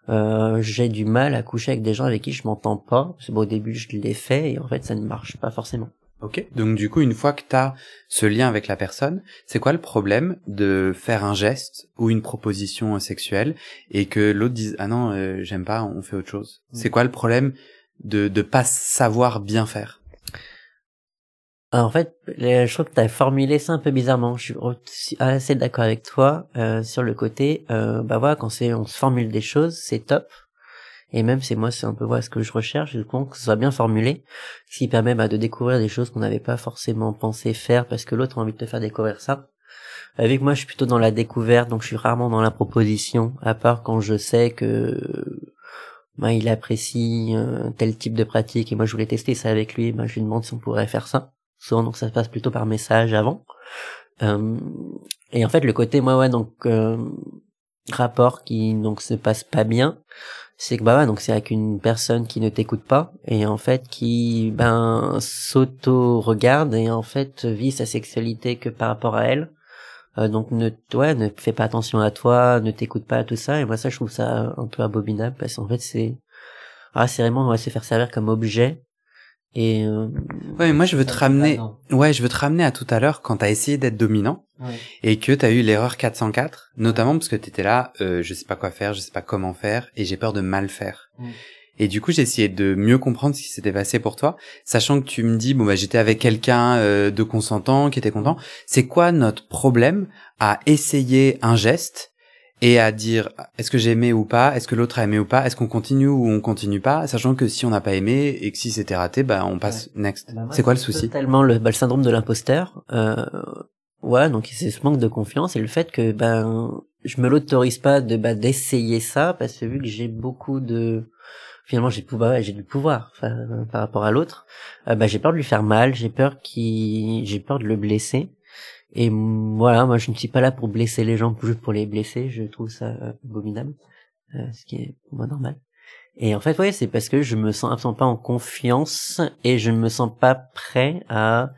[SPEAKER 2] Euh, j'ai du mal à coucher avec des gens avec qui je m'entends pas. Bon, au début je l'ai fait et en fait ça ne marche pas forcément
[SPEAKER 1] Ok. Donc du coup, une fois que tu as ce lien avec la personne, c'est quoi le problème de faire un geste ou une proposition sexuelle et que l'autre dise ah non euh, j'aime pas, on fait autre chose? Mm. C'est quoi le problème de de pas savoir bien faire?
[SPEAKER 2] En fait, je trouve que tu as formulé ça un peu bizarrement. Je suis assez d'accord avec toi euh, sur le côté. Euh, bah voilà, quand c'est on se formule des choses, c'est top. Et même c'est moi, c'est un peu voilà ce que je recherche, du coup, que ce soit bien formulé, ce qui permet bah, de découvrir des choses qu'on n'avait pas forcément pensé faire parce que l'autre a envie de te faire découvrir ça. Avec moi, je suis plutôt dans la découverte, donc je suis rarement dans la proposition, à part quand je sais que bah, il apprécie euh, tel type de pratique et moi je voulais tester ça avec lui, bah, je lui demande si on pourrait faire ça. Souvent, donc ça se passe plutôt par message avant. Euh, et en fait, le côté, moi, ouais, donc euh, rapport qui donc se passe pas bien, c'est que bah ouais, donc c'est avec une personne qui ne t'écoute pas et en fait qui ben s'auto regarde et en fait vit sa sexualité que par rapport à elle. Euh, donc ne ouais, ne fais pas attention à toi, ne t'écoute pas tout ça et moi ça je trouve ça un peu abominable parce qu'en fait c'est ah c'est vraiment on va se faire servir comme objet et euh,
[SPEAKER 1] ouais, moi je veux te ramener. Ouais, je veux te ramener à tout à l'heure quand t'as essayé d'être dominant et que t'as eu l'erreur 404, notamment parce que t'étais là, euh, je sais pas quoi faire, je sais pas comment faire et j'ai peur de mal faire. Et du coup, j'ai essayé de mieux comprendre ce qui s'était passé pour toi, sachant que tu me dis bon bah j'étais avec quelqu'un euh, de consentant qui était content. C'est quoi notre problème à essayer un geste et à dire est-ce que j'ai aimé ou pas, est-ce que l'autre a aimé ou pas, est-ce qu'on continue ou on continue pas, sachant que si on n'a pas aimé et que si c'était raté, bah on passe next.
[SPEAKER 2] Bah,
[SPEAKER 1] c'est quoi le souci?
[SPEAKER 2] Totalement le, bah, le syndrome de l'imposteur. Euh, ouais, donc c'est ce manque de confiance et le fait que ben je me l'autorise pas de bah, d'essayer ça parce que vu que j'ai beaucoup de finalement j'ai du pouvoir par rapport à l'autre euh, bah j'ai peur de lui faire mal j'ai peur qu'il j'ai peur de le blesser. Et voilà moi je ne suis pas là pour blesser les gens juste pour les blesser je trouve ça euh, abominable euh, ce qui est pour moi normal. Et en fait ouais c'est parce que je me sens absolument pas en confiance et je ne me sens pas prêt à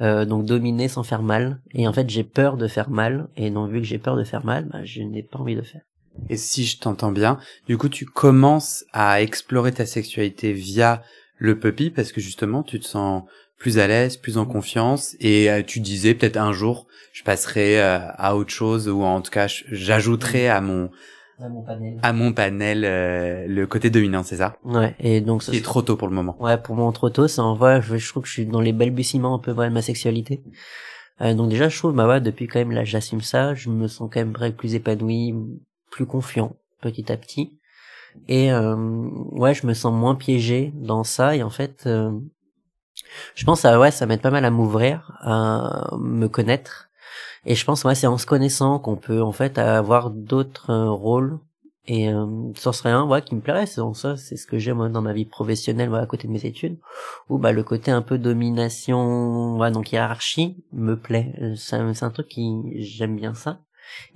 [SPEAKER 2] euh, donc dominer sans faire mal. Et en fait j'ai peur de faire mal. Et donc vu que j'ai peur de faire mal bah, je n'ai pas envie de faire.
[SPEAKER 1] Et si je t'entends bien, du coup, tu commences à explorer ta sexualité via le puppy parce que justement, tu te sens plus à l'aise, plus en confiance. Et euh, tu disais peut-être un jour, je passerai euh, à autre chose ou en tout cas, j'ajouterai à mon
[SPEAKER 2] à mon panel,
[SPEAKER 1] à mon panel euh, le côté dominant, c'est ça?
[SPEAKER 2] Ouais, et donc
[SPEAKER 1] c'est trop tôt pour le moment.
[SPEAKER 2] Ouais, pour moi trop tôt, ça en va, je, je trouve que je suis dans les balbutiements un peu de ma sexualité. donc déjà, je trouve, bah ouais, depuis quand même là, j'assume ça, je me sens quand même plus épanoui, plus confiant petit à petit et euh, ouais je me sens moins piégé dans ça et en fait euh, je pense à ouais ça m'aide pas mal à m'ouvrir à me connaître et je pense ouais c'est en se connaissant qu'on peut en fait avoir d'autres euh, rôles. Et euh, ça serait un ouais qui me plairait. C'est ça c'est ce que j'aime dans ma vie professionnelle ouais, à côté de mes études où bah le côté un peu domination ouais donc hiérarchie me plaît. C'est un truc qui j'aime bien ça.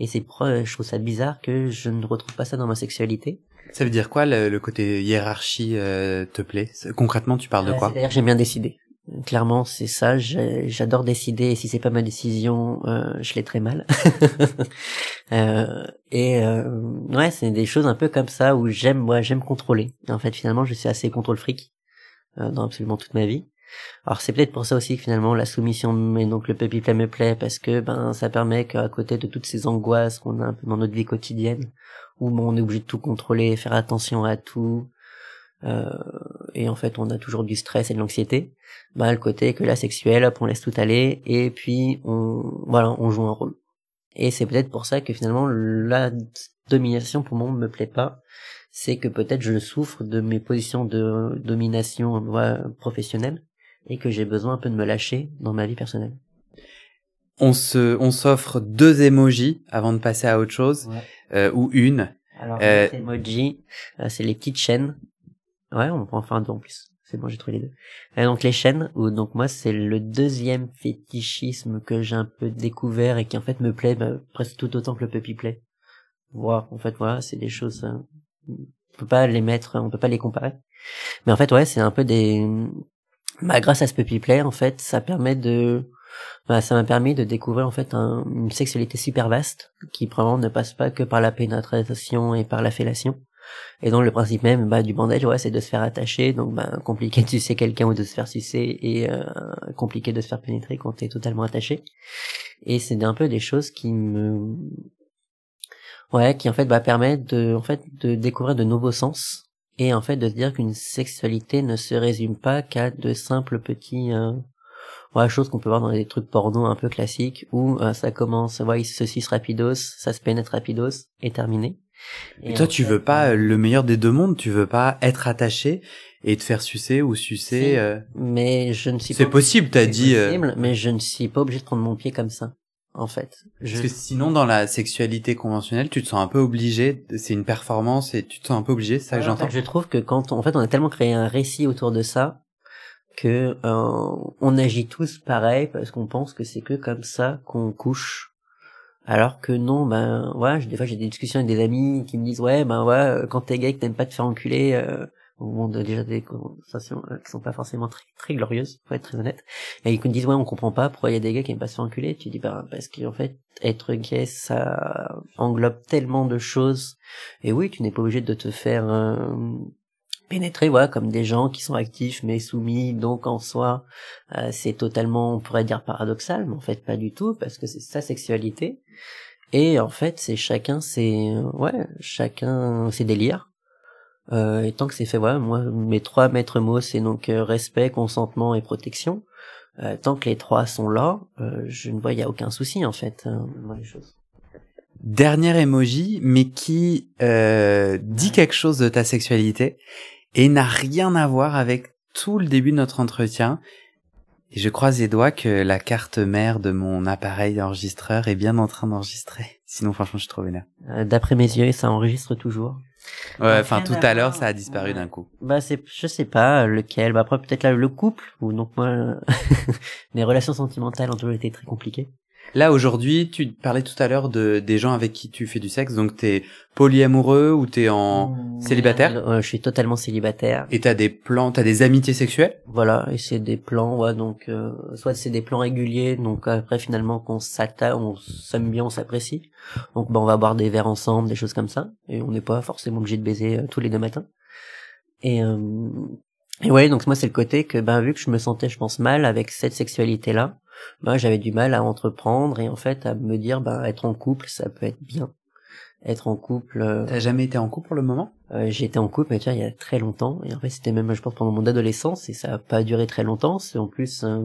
[SPEAKER 2] Et c'est je trouve ça bizarre que je ne retrouve pas ça dans ma sexualité.
[SPEAKER 1] Ça veut dire quoi le, côté hiérarchie euh, te plaît? Concrètement, tu parles de quoi?
[SPEAKER 2] C'est-à-dire j'aime bien décider. Clairement, c'est ça. J'adore décider. Et si c'est pas ma décision, euh, je l'ai très mal. euh, et euh, ouais, c'est des choses un peu comme ça où j'aime, moi, j'aime contrôler. en fait, finalement, je suis assez contrôle fric euh, dans absolument toute ma vie. Alors c'est peut-être pour ça aussi que finalement la soumission mais donc le puppy play me plaît parce que ben ça permet qu'à côté de toutes ces angoisses qu'on a un peu dans notre vie quotidienne où on est obligé de tout contrôler, faire attention à tout euh, et en fait on a toujours du stress et de l'anxiété, ben le côté que la sexuelle hop, on laisse tout aller et puis on voilà on joue un rôle. Et c'est peut-être pour ça que finalement la domination pour moi me plaît pas c'est que peut-être je souffre de mes positions de domination professionnelle et que j'ai besoin un peu de me lâcher dans ma vie personnelle.
[SPEAKER 1] On se, on s'offre deux emojis avant de passer à autre chose, euh, ou une.
[SPEAKER 2] Alors, euh... les emojis, euh, c'est les petites chaînes. Ouais, on prend enfin deux en plus. C'est bon, j'ai trouvé les deux. Et donc les chaînes, ou donc moi c'est le deuxième fétichisme que j'ai un peu découvert et qui en fait me plaît bah, presque tout autant que le puppy play. Voir, en fait voilà, c'est des choses, euh, on peut pas les mettre, on peut pas les comparer. Mais en fait ouais, c'est un peu des, bah, grâce à ce puppy play, en fait, ça permet de, bah, ça m'a permis de découvrir en fait une sexualité super vaste qui probablement ne passe pas que par la pénétration et par la fellation. Et donc le principe même bah, du bandage, ouais, c'est de se faire attacher, donc bah, compliqué de sucer quelqu'un ou de se faire sucer et euh, compliqué de se faire pénétrer quand t'es totalement attaché. Et c'est un peu des choses qui me, ouais, qui en fait bah, permettent de, en fait, de découvrir de nouveaux sens et en fait de se dire qu'une sexualité ne se résume pas qu'à de simples petits euh, ouais, choses qu'on peut voir dans des trucs porno un peu classiques où euh, ça commence ouais, il se rapidos, ça se pénètre rapidos et terminé.
[SPEAKER 1] Et, toi tu veux pas euh, le meilleur des deux mondes, tu veux pas être attaché et te faire sucer ou sucer euh...
[SPEAKER 2] mais je ne suis
[SPEAKER 1] C'est possible, t'as dit
[SPEAKER 2] euh, possible, mais je ne suis pas obligé de prendre mon pied comme ça en fait.
[SPEAKER 1] Parce que sinon, dans la sexualité conventionnelle, tu te sens un peu obligé. C'est une performance et tu te sens un peu obligé. C'est ça que j'entends.
[SPEAKER 2] je trouve que quand, on, en fait, on a tellement créé un récit autour de ça que euh, on agit tous pareil parce qu'on pense que c'est que comme ça qu'on couche. Alors que non, ben ouais, des fois j'ai des discussions avec des amis qui me disent ouais, ben ouais, quand t'es gay, que t'aimes pas te faire enculer. Euh, déjà des conversations euh, qui sont pas forcément très, glorieuses, pour être très honnête. Et ils nous disent, ouais, on comprend pas pourquoi il y a des gars qui aiment pas se faire enculer. Tu dis, bah, parce qu'en fait, être gay, ça englobe tellement de choses. Et oui, tu n'es pas obligé de te faire euh, pénétrer, ouais, comme des gens qui sont actifs mais soumis. Donc, en soi, euh, c'est totalement, on pourrait dire paradoxal, mais en fait, pas du tout, parce que c'est sa sexualité. Et en fait, c'est chacun c'est ouais, chacun ses délires euh, et tant que c'est fait, voilà, moi, mes trois maîtres mots, c'est donc euh, respect, consentement et protection. Euh, tant que les trois sont là, euh, je ne vois, il y a aucun souci en fait dans les choses.
[SPEAKER 1] dernier emoji, mais qui euh, dit quelque chose de ta sexualité et n'a rien à voir avec tout le début de notre entretien. Et je croise les doigts que la carte mère de mon appareil enregistreur est bien en train d'enregistrer. Sinon, franchement, je suis trop vénère.
[SPEAKER 2] Euh, D'après mes yeux, ça enregistre toujours.
[SPEAKER 1] Ouais, enfin, tout à l'heure, ça a disparu d'un coup.
[SPEAKER 2] Bah, c'est, je sais pas lequel. Bah, après, peut-être là, le couple, ou donc moi, mes relations sentimentales ont toujours été très compliquées.
[SPEAKER 1] Là, aujourd'hui, tu parlais tout à l'heure de des gens avec qui tu fais du sexe, donc t'es polyamoureux ou t'es en
[SPEAKER 2] Mmh,
[SPEAKER 1] célibataire?
[SPEAKER 2] Euh, Je suis totalement célibataire.
[SPEAKER 1] et t'as des plans, t'as des amitiés sexuelles?
[SPEAKER 2] Voilà, et c'est des plans, ouais, donc euh, soit c'est des plans réguliers, donc après finalement qu'on s'attaque, on s'aime bien, on s'apprécie. Donc bah on va boire des verres ensemble, des choses comme ça, et on n'est pas forcément obligé de baiser euh, tous les deux matins. Et euh, et ouais, donc moi c'est le côté que ben vu que je me sentais, je pense mal avec cette sexualité là, ben j'avais du mal à entreprendre et en fait à me dire ben être en couple ça peut être bien. Être en couple, euh,
[SPEAKER 1] T'as jamais été en couple pour le moment?
[SPEAKER 2] euh, j'ai été en couple, mais tu vois, il y a très longtemps. Et en fait, c'était même, je pense, pendant mon adolescence, et ça a pas duré très longtemps. C'est en plus, euh,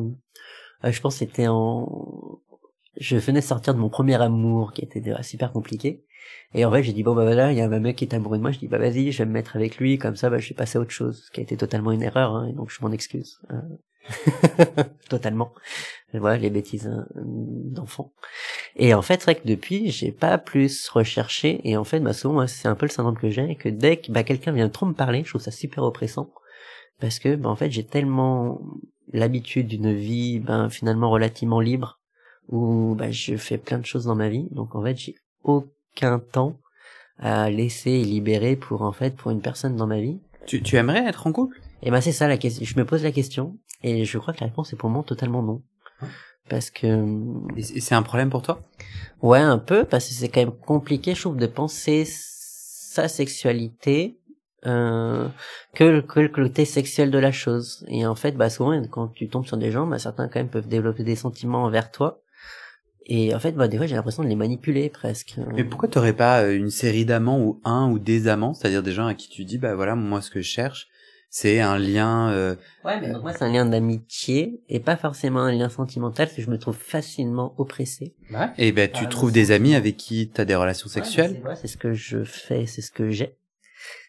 [SPEAKER 2] euh, je pense, c'était en, je venais de sortir de mon premier amour, qui était déjà super compliqué. Et en fait, j'ai dit bon bah voilà, il y a un mec qui est amoureux de moi. Je dis bah vas-y, je vais me mettre avec lui, comme ça, bah je suis passé à autre chose, ce qui a été totalement une erreur, hein, et donc je m'en excuse. Totalement. Voilà les bêtises hein, d'enfant. Et en fait, c'est vrai que depuis, j'ai pas plus recherché. Et en fait, bah souvent, moi, c'est un peu le syndrome que j'ai, que dès que bah, quelqu'un vient trop me parler, je trouve ça super oppressant. Parce que, bah, en fait, j'ai tellement l'habitude d'une vie, ben, finalement, relativement libre, où bah, je fais plein de choses dans ma vie. Donc, en fait, j'ai aucun temps à laisser et libérer pour, en fait, pour une personne dans ma vie.
[SPEAKER 1] tu, tu aimerais être en couple?
[SPEAKER 2] Et ben c'est ça la question. Je me pose la question et je crois que la réponse est pour moi totalement non. Parce que
[SPEAKER 1] Et c'est et c'est un problème pour toi?
[SPEAKER 2] Ouais un peu parce que c'est quand même compliqué je trouve de penser sa sexualité euh, que, le- que le côté sexuel de la chose. Et en fait bah souvent quand tu tombes sur des gens bah certains quand même peuvent développer des sentiments envers toi. Et en fait bah des fois j'ai l'impression de les manipuler presque.
[SPEAKER 1] Mais pourquoi t'aurais pas euh, une série d'amants ou un ou des amants, c'est-à-dire des gens à qui tu dis bah voilà moi ce que je cherche c'est un lien euh,
[SPEAKER 2] Ouais, mais donc moi, c'est un lien d'amitié et pas forcément un lien sentimental, parce que je me trouve facilement oppressé.
[SPEAKER 1] et ben tu
[SPEAKER 2] Ah,
[SPEAKER 1] trouves des amis avec qui t'as des relations sexuelles.
[SPEAKER 2] Ouais, c'est- ouais, c'est ce que je fais, c'est ce que j'ai.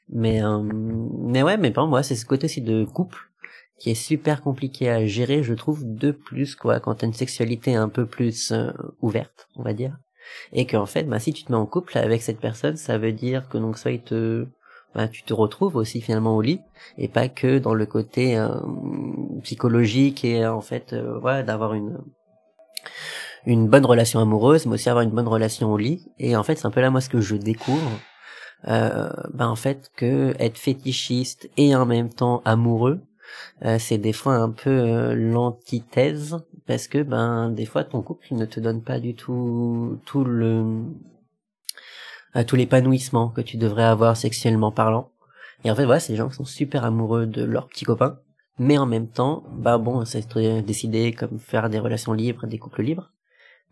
[SPEAKER 2] Mais, euh, mais ouais, mais pour moi, c'est ce côté aussi de couple qui est super compliqué à gérer, je trouve, de plus, quoi, quand t'as une sexualité un peu plus euh, ouverte, on va dire. Et qu'en fait, bah, si tu te mets en couple avec cette personne, ça veut dire que donc soit il te, bah, tu te retrouves aussi finalement au lit, et pas que dans le côté euh, psychologique et en fait, euh, d'avoir une une bonne relation amoureuse, mais aussi avoir une bonne relation au lit. Et en fait, c'est un peu là moi ce que je découvre. Euh, ben en fait que être fétichiste et en même temps amoureux, euh, c'est des fois un peu euh, l'antithèse parce que ben des fois ton couple ne te donne pas du tout tout le euh, tout l'épanouissement que tu devrais avoir sexuellement parlant. Et en fait voilà, des gens sont super amoureux de leur petit copain, mais en même temps, bah bon, c'est très décidé comme faire des relations libres, des couples libres,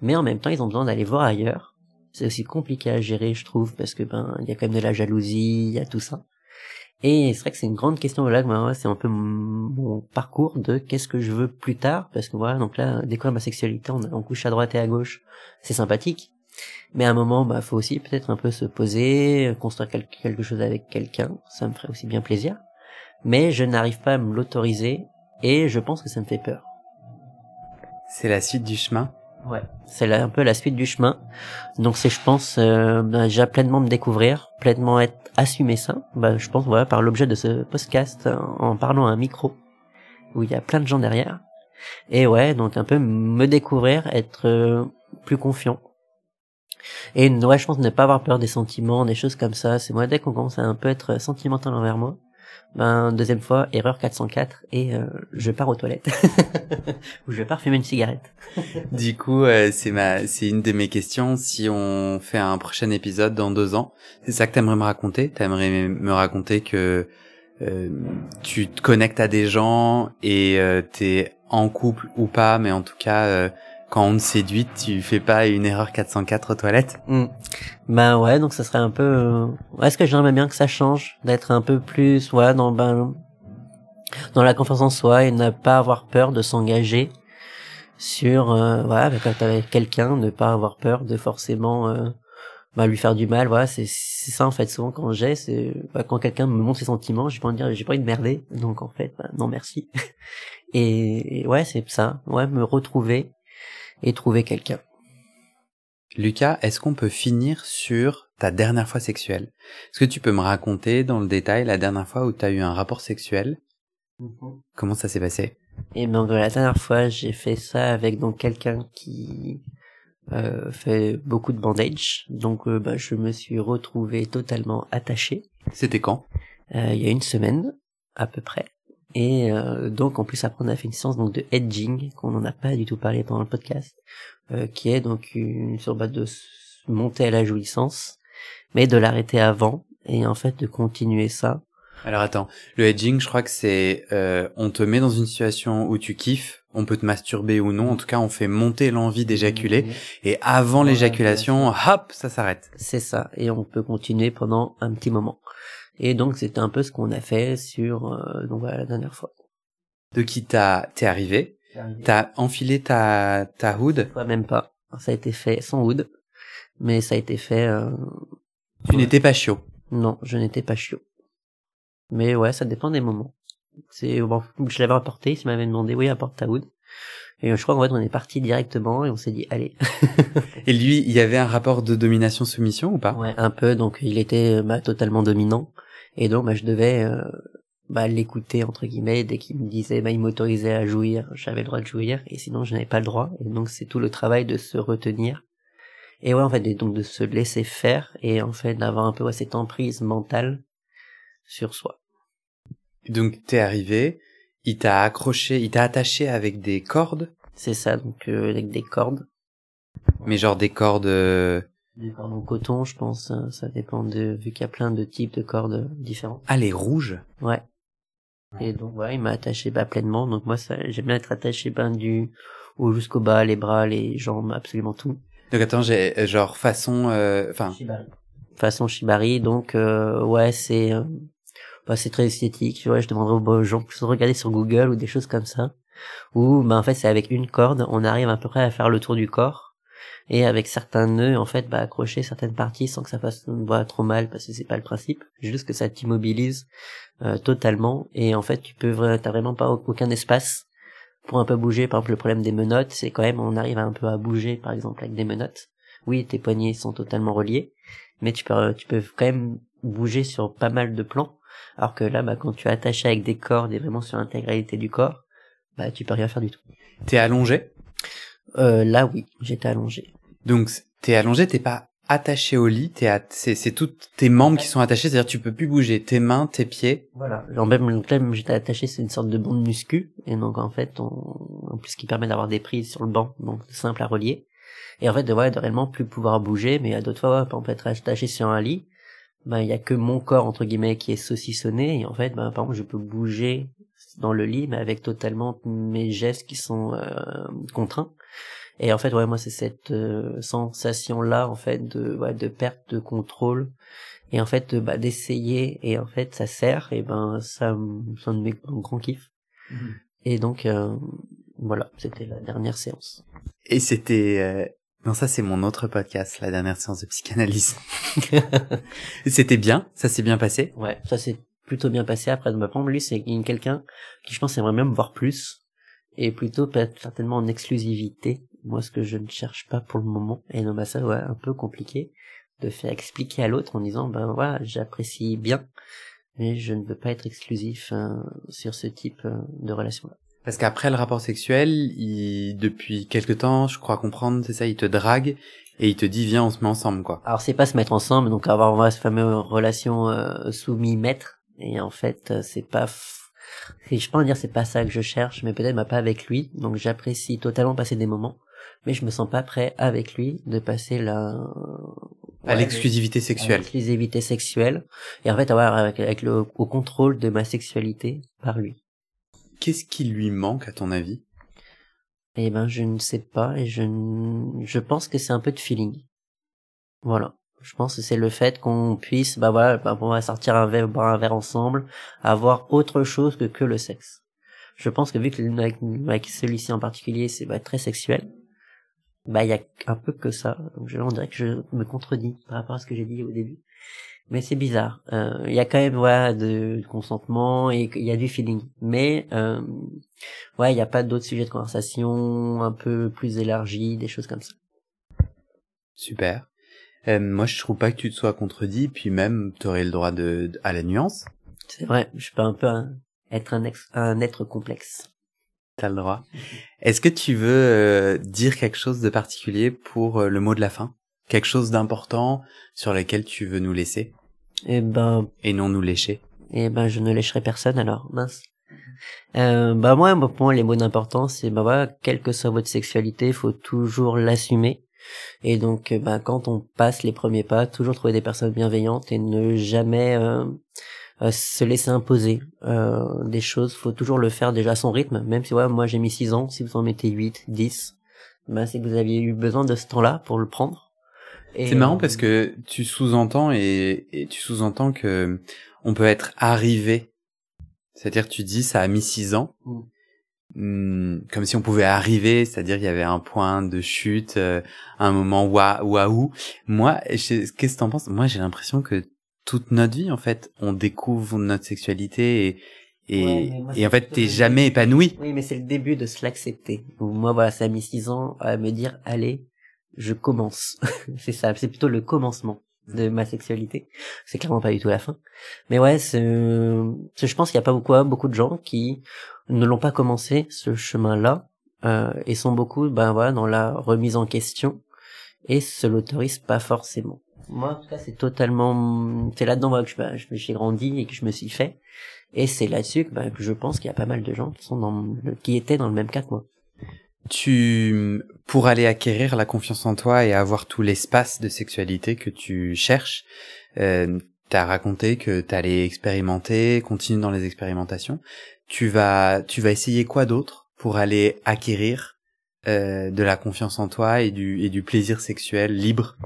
[SPEAKER 2] mais en même temps ils ont besoin d'aller voir ailleurs. C'est aussi compliqué à gérer, je trouve, parce que ben il y a quand même de la jalousie, il y a tout ça. Et c'est vrai que c'est une grande question là, que, ben, ouais, c'est un peu mon mon parcours de qu'est-ce que je veux plus tard, parce que voilà, donc là, découvrir ma sexualité, on, on couche à droite et à gauche, c'est sympathique. Mais à un moment, bah, faut aussi peut-être un peu se poser, construire quel- quelque chose avec quelqu'un, ça me ferait aussi bien plaisir. Mais je n'arrive pas à me l'autoriser, et je pense que ça me fait peur.
[SPEAKER 1] C'est la suite du chemin?
[SPEAKER 2] Ouais. C'est un peu la suite du chemin. Donc c'est, je pense, euh, ben, déjà pleinement me découvrir, pleinement être assumer ça. Bah, je pense, voilà, par l'objet de ce podcast, en parlant à un micro où il y a plein de gens derrière. Et ouais, donc un peu me découvrir, être euh, plus confiant. Et ouais, je pense ne pas avoir peur des sentiments, des choses comme ça. C'est moi dès qu'on commence à un peu être sentimental envers moi. Ben deuxième fois, erreur 404 et euh, je pars aux toilettes ou je pars fumer une cigarette.
[SPEAKER 1] Du coup, euh, c'est ma, c'est une de mes questions. Si on fait un prochain épisode dans deux ans, c'est ça que t'aimerais me raconter? T'aimerais me raconter que euh, tu te connectes à des gens et euh, t'es en couple ou pas, mais en tout cas, euh, quand on te séduit, tu fais pas une erreur 404 aux toilettes?
[SPEAKER 2] Ben ouais, donc ça serait un peu. euh, Est-ce que j'aimerais bien que ça change, d'être un peu plus, ouais, dans ben dans la confiance en soi et ne pas avoir peur de s'engager sur, euh, voilà, avec, avec quelqu'un, ne pas avoir peur de forcément euh, bah lui faire du mal voilà c'est c'est ça en fait souvent quand j'ai c'est bah, quand quelqu'un me montre ses sentiments j'ai pas envie de dire j'ai pas envie de merder donc en fait bah, non merci et, ouais c'est ça ouais me retrouver et trouver quelqu'un
[SPEAKER 1] Lucas est-ce qu'on peut finir sur ta dernière fois sexuelle? Est-ce que tu peux me raconter dans le détail la dernière fois où tu as eu un rapport sexuel? Mm-hmm. comment ça s'est passé?
[SPEAKER 2] Et donc la dernière fois j'ai fait ça avec donc quelqu'un qui euh, fait beaucoup de bandage, donc euh, bah, je me suis retrouvé totalement attaché.
[SPEAKER 1] C'était quand?
[SPEAKER 2] Euh, Il y a une semaine à peu près. Et euh, donc en plus après on a fait une séance donc de edging qu'on n'en a pas du tout parlé pendant le podcast, qui est donc une sur base de monter à la jouissance, mais de l'arrêter avant et en fait de continuer ça
[SPEAKER 1] alors attends, le hedging, je crois que c'est euh, on te met dans une situation où tu kiffes, on peut te masturber ou non, en tout cas on fait monter l'envie d'éjaculer mmh. et avant l'éjaculation, hop, ça s'arrête.
[SPEAKER 2] C'est ça, et on peut continuer pendant un petit moment. Et donc c'était un peu ce qu'on a fait sur euh, donc voilà, la dernière fois.
[SPEAKER 1] De qui t'as t'es arrivé, t'as enfilé ta ta hood?
[SPEAKER 2] Toi même pas, ça a été fait sans hood, mais ça a été fait. Euh...
[SPEAKER 1] Tu n'étais pas chiot?
[SPEAKER 2] Non, je n'étais pas chiot. Mais ouais, ça dépend des moments. C'est bon, je l'avais apporté, il m'avait demandé oui, apporte ta wood. Et je crois qu'en fait on est parti directement et on s'est dit allez.
[SPEAKER 1] et lui, il y avait un rapport de domination soumission ou pas?
[SPEAKER 2] Ouais, un peu. Donc il était bah, totalement dominant et donc bah, je devais euh, bah, l'écouter entre guillemets dès qu'il me disait bah il m'autorisait à jouir, j'avais le droit de jouir et sinon je n'avais pas le droit. Et donc c'est tout le travail de se retenir. Et ouais en fait donc de se laisser faire et en fait d'avoir un peu ouais, cette emprise mentale sur soi.
[SPEAKER 1] Donc t'es arrivé, il t'a accroché, il t'a attaché avec des cordes?
[SPEAKER 2] C'est ça, donc euh, avec des cordes.
[SPEAKER 1] Mais genre des cordes. Euh,
[SPEAKER 2] en coton, je pense. Hein, ça dépend de vu qu'il y a plein de types de cordes différents.
[SPEAKER 1] Ah les rouges?
[SPEAKER 2] Ouais. Et donc ouais, il m'a attaché bah, pleinement. Donc moi, ça, j'aime bien être attaché ben du haut jusqu'au bas, les bras, les jambes, absolument tout.
[SPEAKER 1] Donc attends, j'ai euh, genre façon, enfin.
[SPEAKER 2] Façon shibari. Donc ouais, c'est bah, c'est très esthétique. Ouais, je demanderais aux gens de regarder sur Google ou des choses comme ça. Où, bah, en fait, c'est avec une corde, on arrive à peu près à faire le tour du corps. Et avec certains nœuds, en fait, bah, accrocher certaines parties sans que ça fasse voit trop mal, parce que c'est pas le principe. Juste que ça t'immobilise euh, totalement. Et en fait, tu peux, t'as vraiment pas aucun espace pour un peu bouger. Par exemple, le problème des menottes, c'est quand même, on arrive un peu à bouger, par exemple, avec des menottes. Oui, tes poignets sont totalement reliés, mais tu peux, tu peux quand même bouger sur pas mal de plans. Alors que là, bah, quand tu es attaché avec des cordes et vraiment sur l'intégralité du corps, bah, tu peux rien faire du tout.
[SPEAKER 1] T'es allongé?
[SPEAKER 2] Euh, Là, oui, j'étais allongé.
[SPEAKER 1] Donc, t'es allongé, t'es pas attaché au lit, t'es c'est, c'est toutes tes membres qui sont attachés, c'est-à-dire tu peux plus bouger, tes mains, tes pieds.
[SPEAKER 2] Voilà. Genre même, j'étais attaché, c'est une sorte de bande muscu, et donc en fait, on, en plus qui permet d'avoir des prises sur le banc, donc simple à relier. Et en fait, de, ouais, de réellement plus pouvoir bouger, mais à d'autres fois, on peut être attaché sur un lit, ben il y a que mon corps entre guillemets qui est saucissonné et en fait ben par exemple je peux bouger dans le lit mais avec totalement mes gestes qui sont euh, contraints et en fait ouais moi c'est cette euh, sensation là en fait de ouais, de perte de contrôle et en fait bah, d'essayer et en fait ça sert et ben ça ça me met un grand kiff mmh. et donc euh, voilà c'était la dernière séance
[SPEAKER 1] et c'était non, ça c'est mon autre podcast, la dernière séance de psychanalyse. C'était bien, ça s'est bien passé.
[SPEAKER 2] Ouais, ça s'est plutôt bien passé. Après, de ma part, lui, c'est quelqu'un qui, je pense, aimerait même voir plus et plutôt peut-être certainement en exclusivité. Moi, ce que je ne cherche pas pour le moment. Et non, bah ça, ouais, un peu compliqué de faire expliquer à l'autre en disant, ben voilà, j'apprécie bien, mais je ne veux pas être exclusif euh, sur ce type euh, de relation-là.
[SPEAKER 1] Parce qu'après le rapport sexuel, il, depuis quelque temps, je crois comprendre, c'est ça, il te drague et il te dit viens, on se met ensemble, quoi.
[SPEAKER 2] Alors c'est pas se mettre ensemble, donc avoir voilà, cette fameuse relation euh, soumis-maître. Et en fait, euh, c'est pas, je peux dire c'est pas ça que je cherche, mais peut-être pas avec lui. Donc j'apprécie totalement passer des moments, mais je me sens pas prêt avec lui de passer la
[SPEAKER 1] à l'exclusivité sexuelle.
[SPEAKER 2] L'exclusivité sexuelle et en fait avoir avec, avec le au contrôle de ma sexualité par lui.
[SPEAKER 1] Qu'est-ce qui lui manque à ton avis?
[SPEAKER 2] Eh ben, je ne sais pas et je je pense que c'est un peu de feeling. Voilà. Je pense que c'est le fait qu'on puisse, bah voilà, bah, on va sortir un verre, boire un verre ensemble, avoir autre chose que que le sexe. Je pense que vu que avec, celui-ci en particulier, c'est bah, très sexuel, bah il y a un peu que ça. Donc je, on dirait que je me contredis par rapport à ce que j'ai dit au début. Mais c'est bizarre. Euh, il y a quand même voilà de, consentement et il y a du feeling. Mais euh, ouais, il n'y a pas d'autres sujets de conversation un peu plus élargis, des choses comme ça.
[SPEAKER 1] Super. Euh, moi, je trouve pas que tu te sois contredit, puis même, tu aurais le droit de, à la nuance.
[SPEAKER 2] C'est vrai, je peux un peu être un, un être complexe.
[SPEAKER 1] T'as le droit. Est-ce que tu veux euh, dire quelque chose de particulier pour euh, le mot de la fin? Quelque chose d'important sur lequel tu veux nous laisser?
[SPEAKER 2] Eh ben...
[SPEAKER 1] Et non nous lécher
[SPEAKER 2] Eh ben, je ne lécherai personne alors, mince. Euh, bah moi, pour moi, les mots d'importance, c'est bah voilà, quelle que soit votre sexualité, faut toujours l'assumer. Et donc, bah quand on passe les premiers pas, toujours trouver des personnes bienveillantes et ne jamais euh, euh, se laisser imposer euh, des choses. Faut toujours le faire déjà à son rythme, même si ouais, moi j'ai mis 6 ans, si vous en mettez 8, 10, ben c'est que vous aviez eu besoin de ce temps-là pour le prendre.
[SPEAKER 1] C'est marrant parce que tu sous-entends et, et tu sous-entends que on peut être arrivé. C'est-à-dire tu dis ça a mis 6 ans. Mm. Hmm, comme si on pouvait arriver, c'est-à-dire qu'il y avait un point de chute, euh, un moment waouh. Moi, qu'est-ce que t'en penses? Moi, j'ai l'impression que toute notre vie en fait. On découvre notre sexualité et et, et en fait t'es jamais épanoui.
[SPEAKER 2] Oui mais c'est le début de se l'accepter moi voilà ça a mis six ans à me dire allez je commence. C'est ça c'est plutôt le commencement de ma sexualité. C'est clairement pas du tout la fin. Mais ouais c'est je pense qu'il y a pas beaucoup beaucoup de gens qui ne l'ont pas commencé ce chemin là euh, et sont beaucoup ben voilà dans la remise en question et se l'autorisent pas forcément moi, en tout cas, c'est totalement, c'est là-dedans que je, j'ai grandi et que je me suis fait. Et c'est là-dessus que, que je pense qu'il y a pas mal de gens qui sont dans, qui étaient dans le même cas que moi.
[SPEAKER 1] Tu, pour aller acquérir la confiance en toi et avoir tout l'espace de sexualité que tu cherches, euh, t'as raconté que t'allais expérimenter, continue dans les expérimentations. Tu vas, tu vas essayer quoi d'autre pour aller acquérir euh, de la confiance en toi et du, et du plaisir sexuel libre?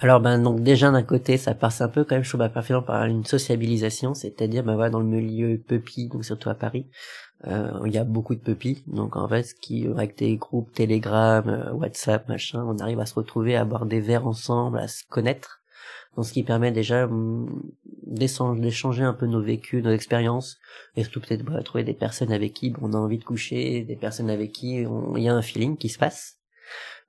[SPEAKER 2] Alors ben donc déjà d'un côté ça passe un peu quand même je trouve bah, par une sociabilisation c'est-à-dire ben voilà dans le milieu puppy donc surtout à Paris euh, il y a beaucoup de pupilles donc en fait qui avec des groupes Telegram euh, WhatsApp machin on arrive à se retrouver à boire des verres ensemble à se connaître. Donc ce qui permet déjà hum, d'échanger un peu nos vécus nos expériences et surtout peut-être bah, trouver des personnes avec qui on a envie de coucher des personnes avec qui il y a un feeling qui se passe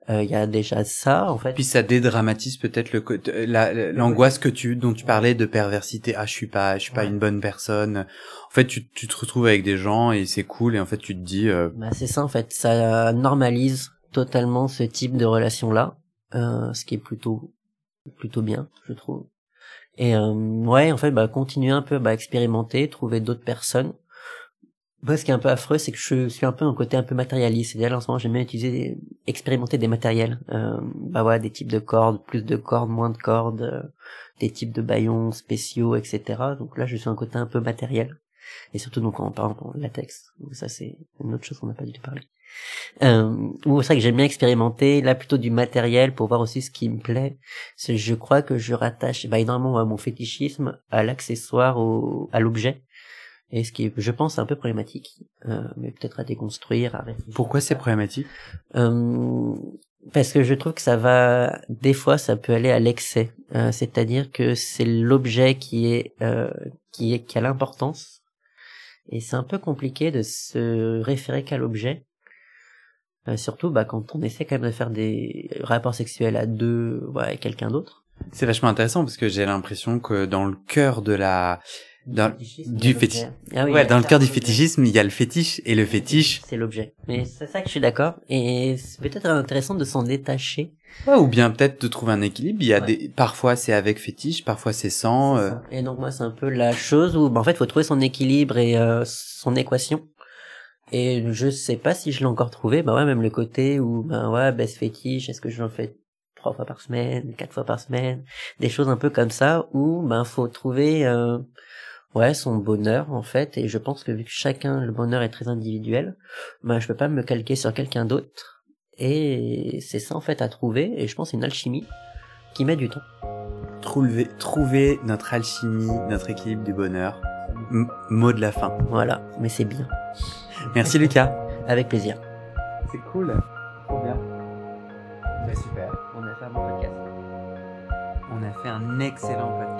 [SPEAKER 2] euh, il y a déjà ça en fait.
[SPEAKER 1] Puis ça dédramatise peut-être le l'angoisse que tu dont tu parlais de perversité. Ah, je suis pas je suis pas une bonne personne. En fait, tu tu te retrouves avec des gens et c'est cool et en fait tu te dis. Euh...
[SPEAKER 2] Bah c'est ça en fait. Ça normalise totalement ce type de relation là, euh, ce qui est plutôt plutôt bien, je trouve. Et euh, ouais, en fait, bah continuer un peu, bah expérimenter, trouver d'autres personnes moi, ce qui est un peu affreux, c'est que je suis un peu un côté un peu matérialiste. C'est-à-dire, en ce moment, j'aime bien utiliser, expérimenter des matériels. Euh, bah voilà, des types de cordes, plus de cordes, moins de cordes, euh, des types de baillons spéciaux, etc. Donc là, je suis un côté un peu matériel. Et surtout, donc, en parlant de latex. Ça, c'est une autre chose qu'on n'a pas du tout parlé. Euh, c'est vrai que j'aime bien expérimenter, là, plutôt du matériel pour voir aussi ce qui me plaît. Je crois que je rattache, bah, énormément à mon fétichisme, à l'accessoire, à l'objet et ce qui est, je pense, un peu problématique, euh, mais peut-être à déconstruire. À
[SPEAKER 1] Pourquoi c'est problématique
[SPEAKER 2] euh, Parce que je trouve que ça va, des fois, ça peut aller à l'excès. Euh, c'est-à-dire que c'est l'objet qui est, euh, qui est, qui a l'importance, et c'est un peu compliqué de se référer qu'à l'objet. Euh, surtout, bah, quand on essaie quand même de faire des rapports sexuels à deux, ouais, avec quelqu'un d'autre.
[SPEAKER 1] C'est vachement intéressant parce que j'ai l'impression que dans le cœur de la dans, du fétiche. Ah ouais, dans le cœur du fétichisme, il y a le fétiche et le fétiche.
[SPEAKER 2] C'est l'objet. Mais c'est ça que je suis d'accord. Et c'est peut-être intéressant de s'en détacher.
[SPEAKER 1] Ouais, ou bien peut-être de trouver un équilibre. Il y a des, parfois c'est avec fétiche, parfois c'est sans. Euh...
[SPEAKER 2] Et donc moi c'est un peu la chose où, bah, en fait, faut trouver son équilibre et euh, son équation. Et je sais pas si je l'ai encore trouvé. Bah ouais, même le côté où, ben ouais, baisse fétiche, est-ce que j'en fais trois fois par semaine, quatre fois par semaine, des choses un peu comme ça où ben faut trouver euh, ouais son bonheur en fait et je pense que vu que chacun le bonheur est très individuel ben je peux pas me calquer sur quelqu'un d'autre. Et c'est ça en fait à trouver et je pense c'est une alchimie qui met du temps.
[SPEAKER 1] Trouver trouver notre alchimie notre équilibre du bonheur. Mot de la fin.
[SPEAKER 2] Voilà mais c'est bien.
[SPEAKER 1] Merci Lucas.
[SPEAKER 2] Avec plaisir.
[SPEAKER 1] C'est cool. Trop bien.
[SPEAKER 2] Faire mon podcast.
[SPEAKER 1] On a fait un excellent podcast.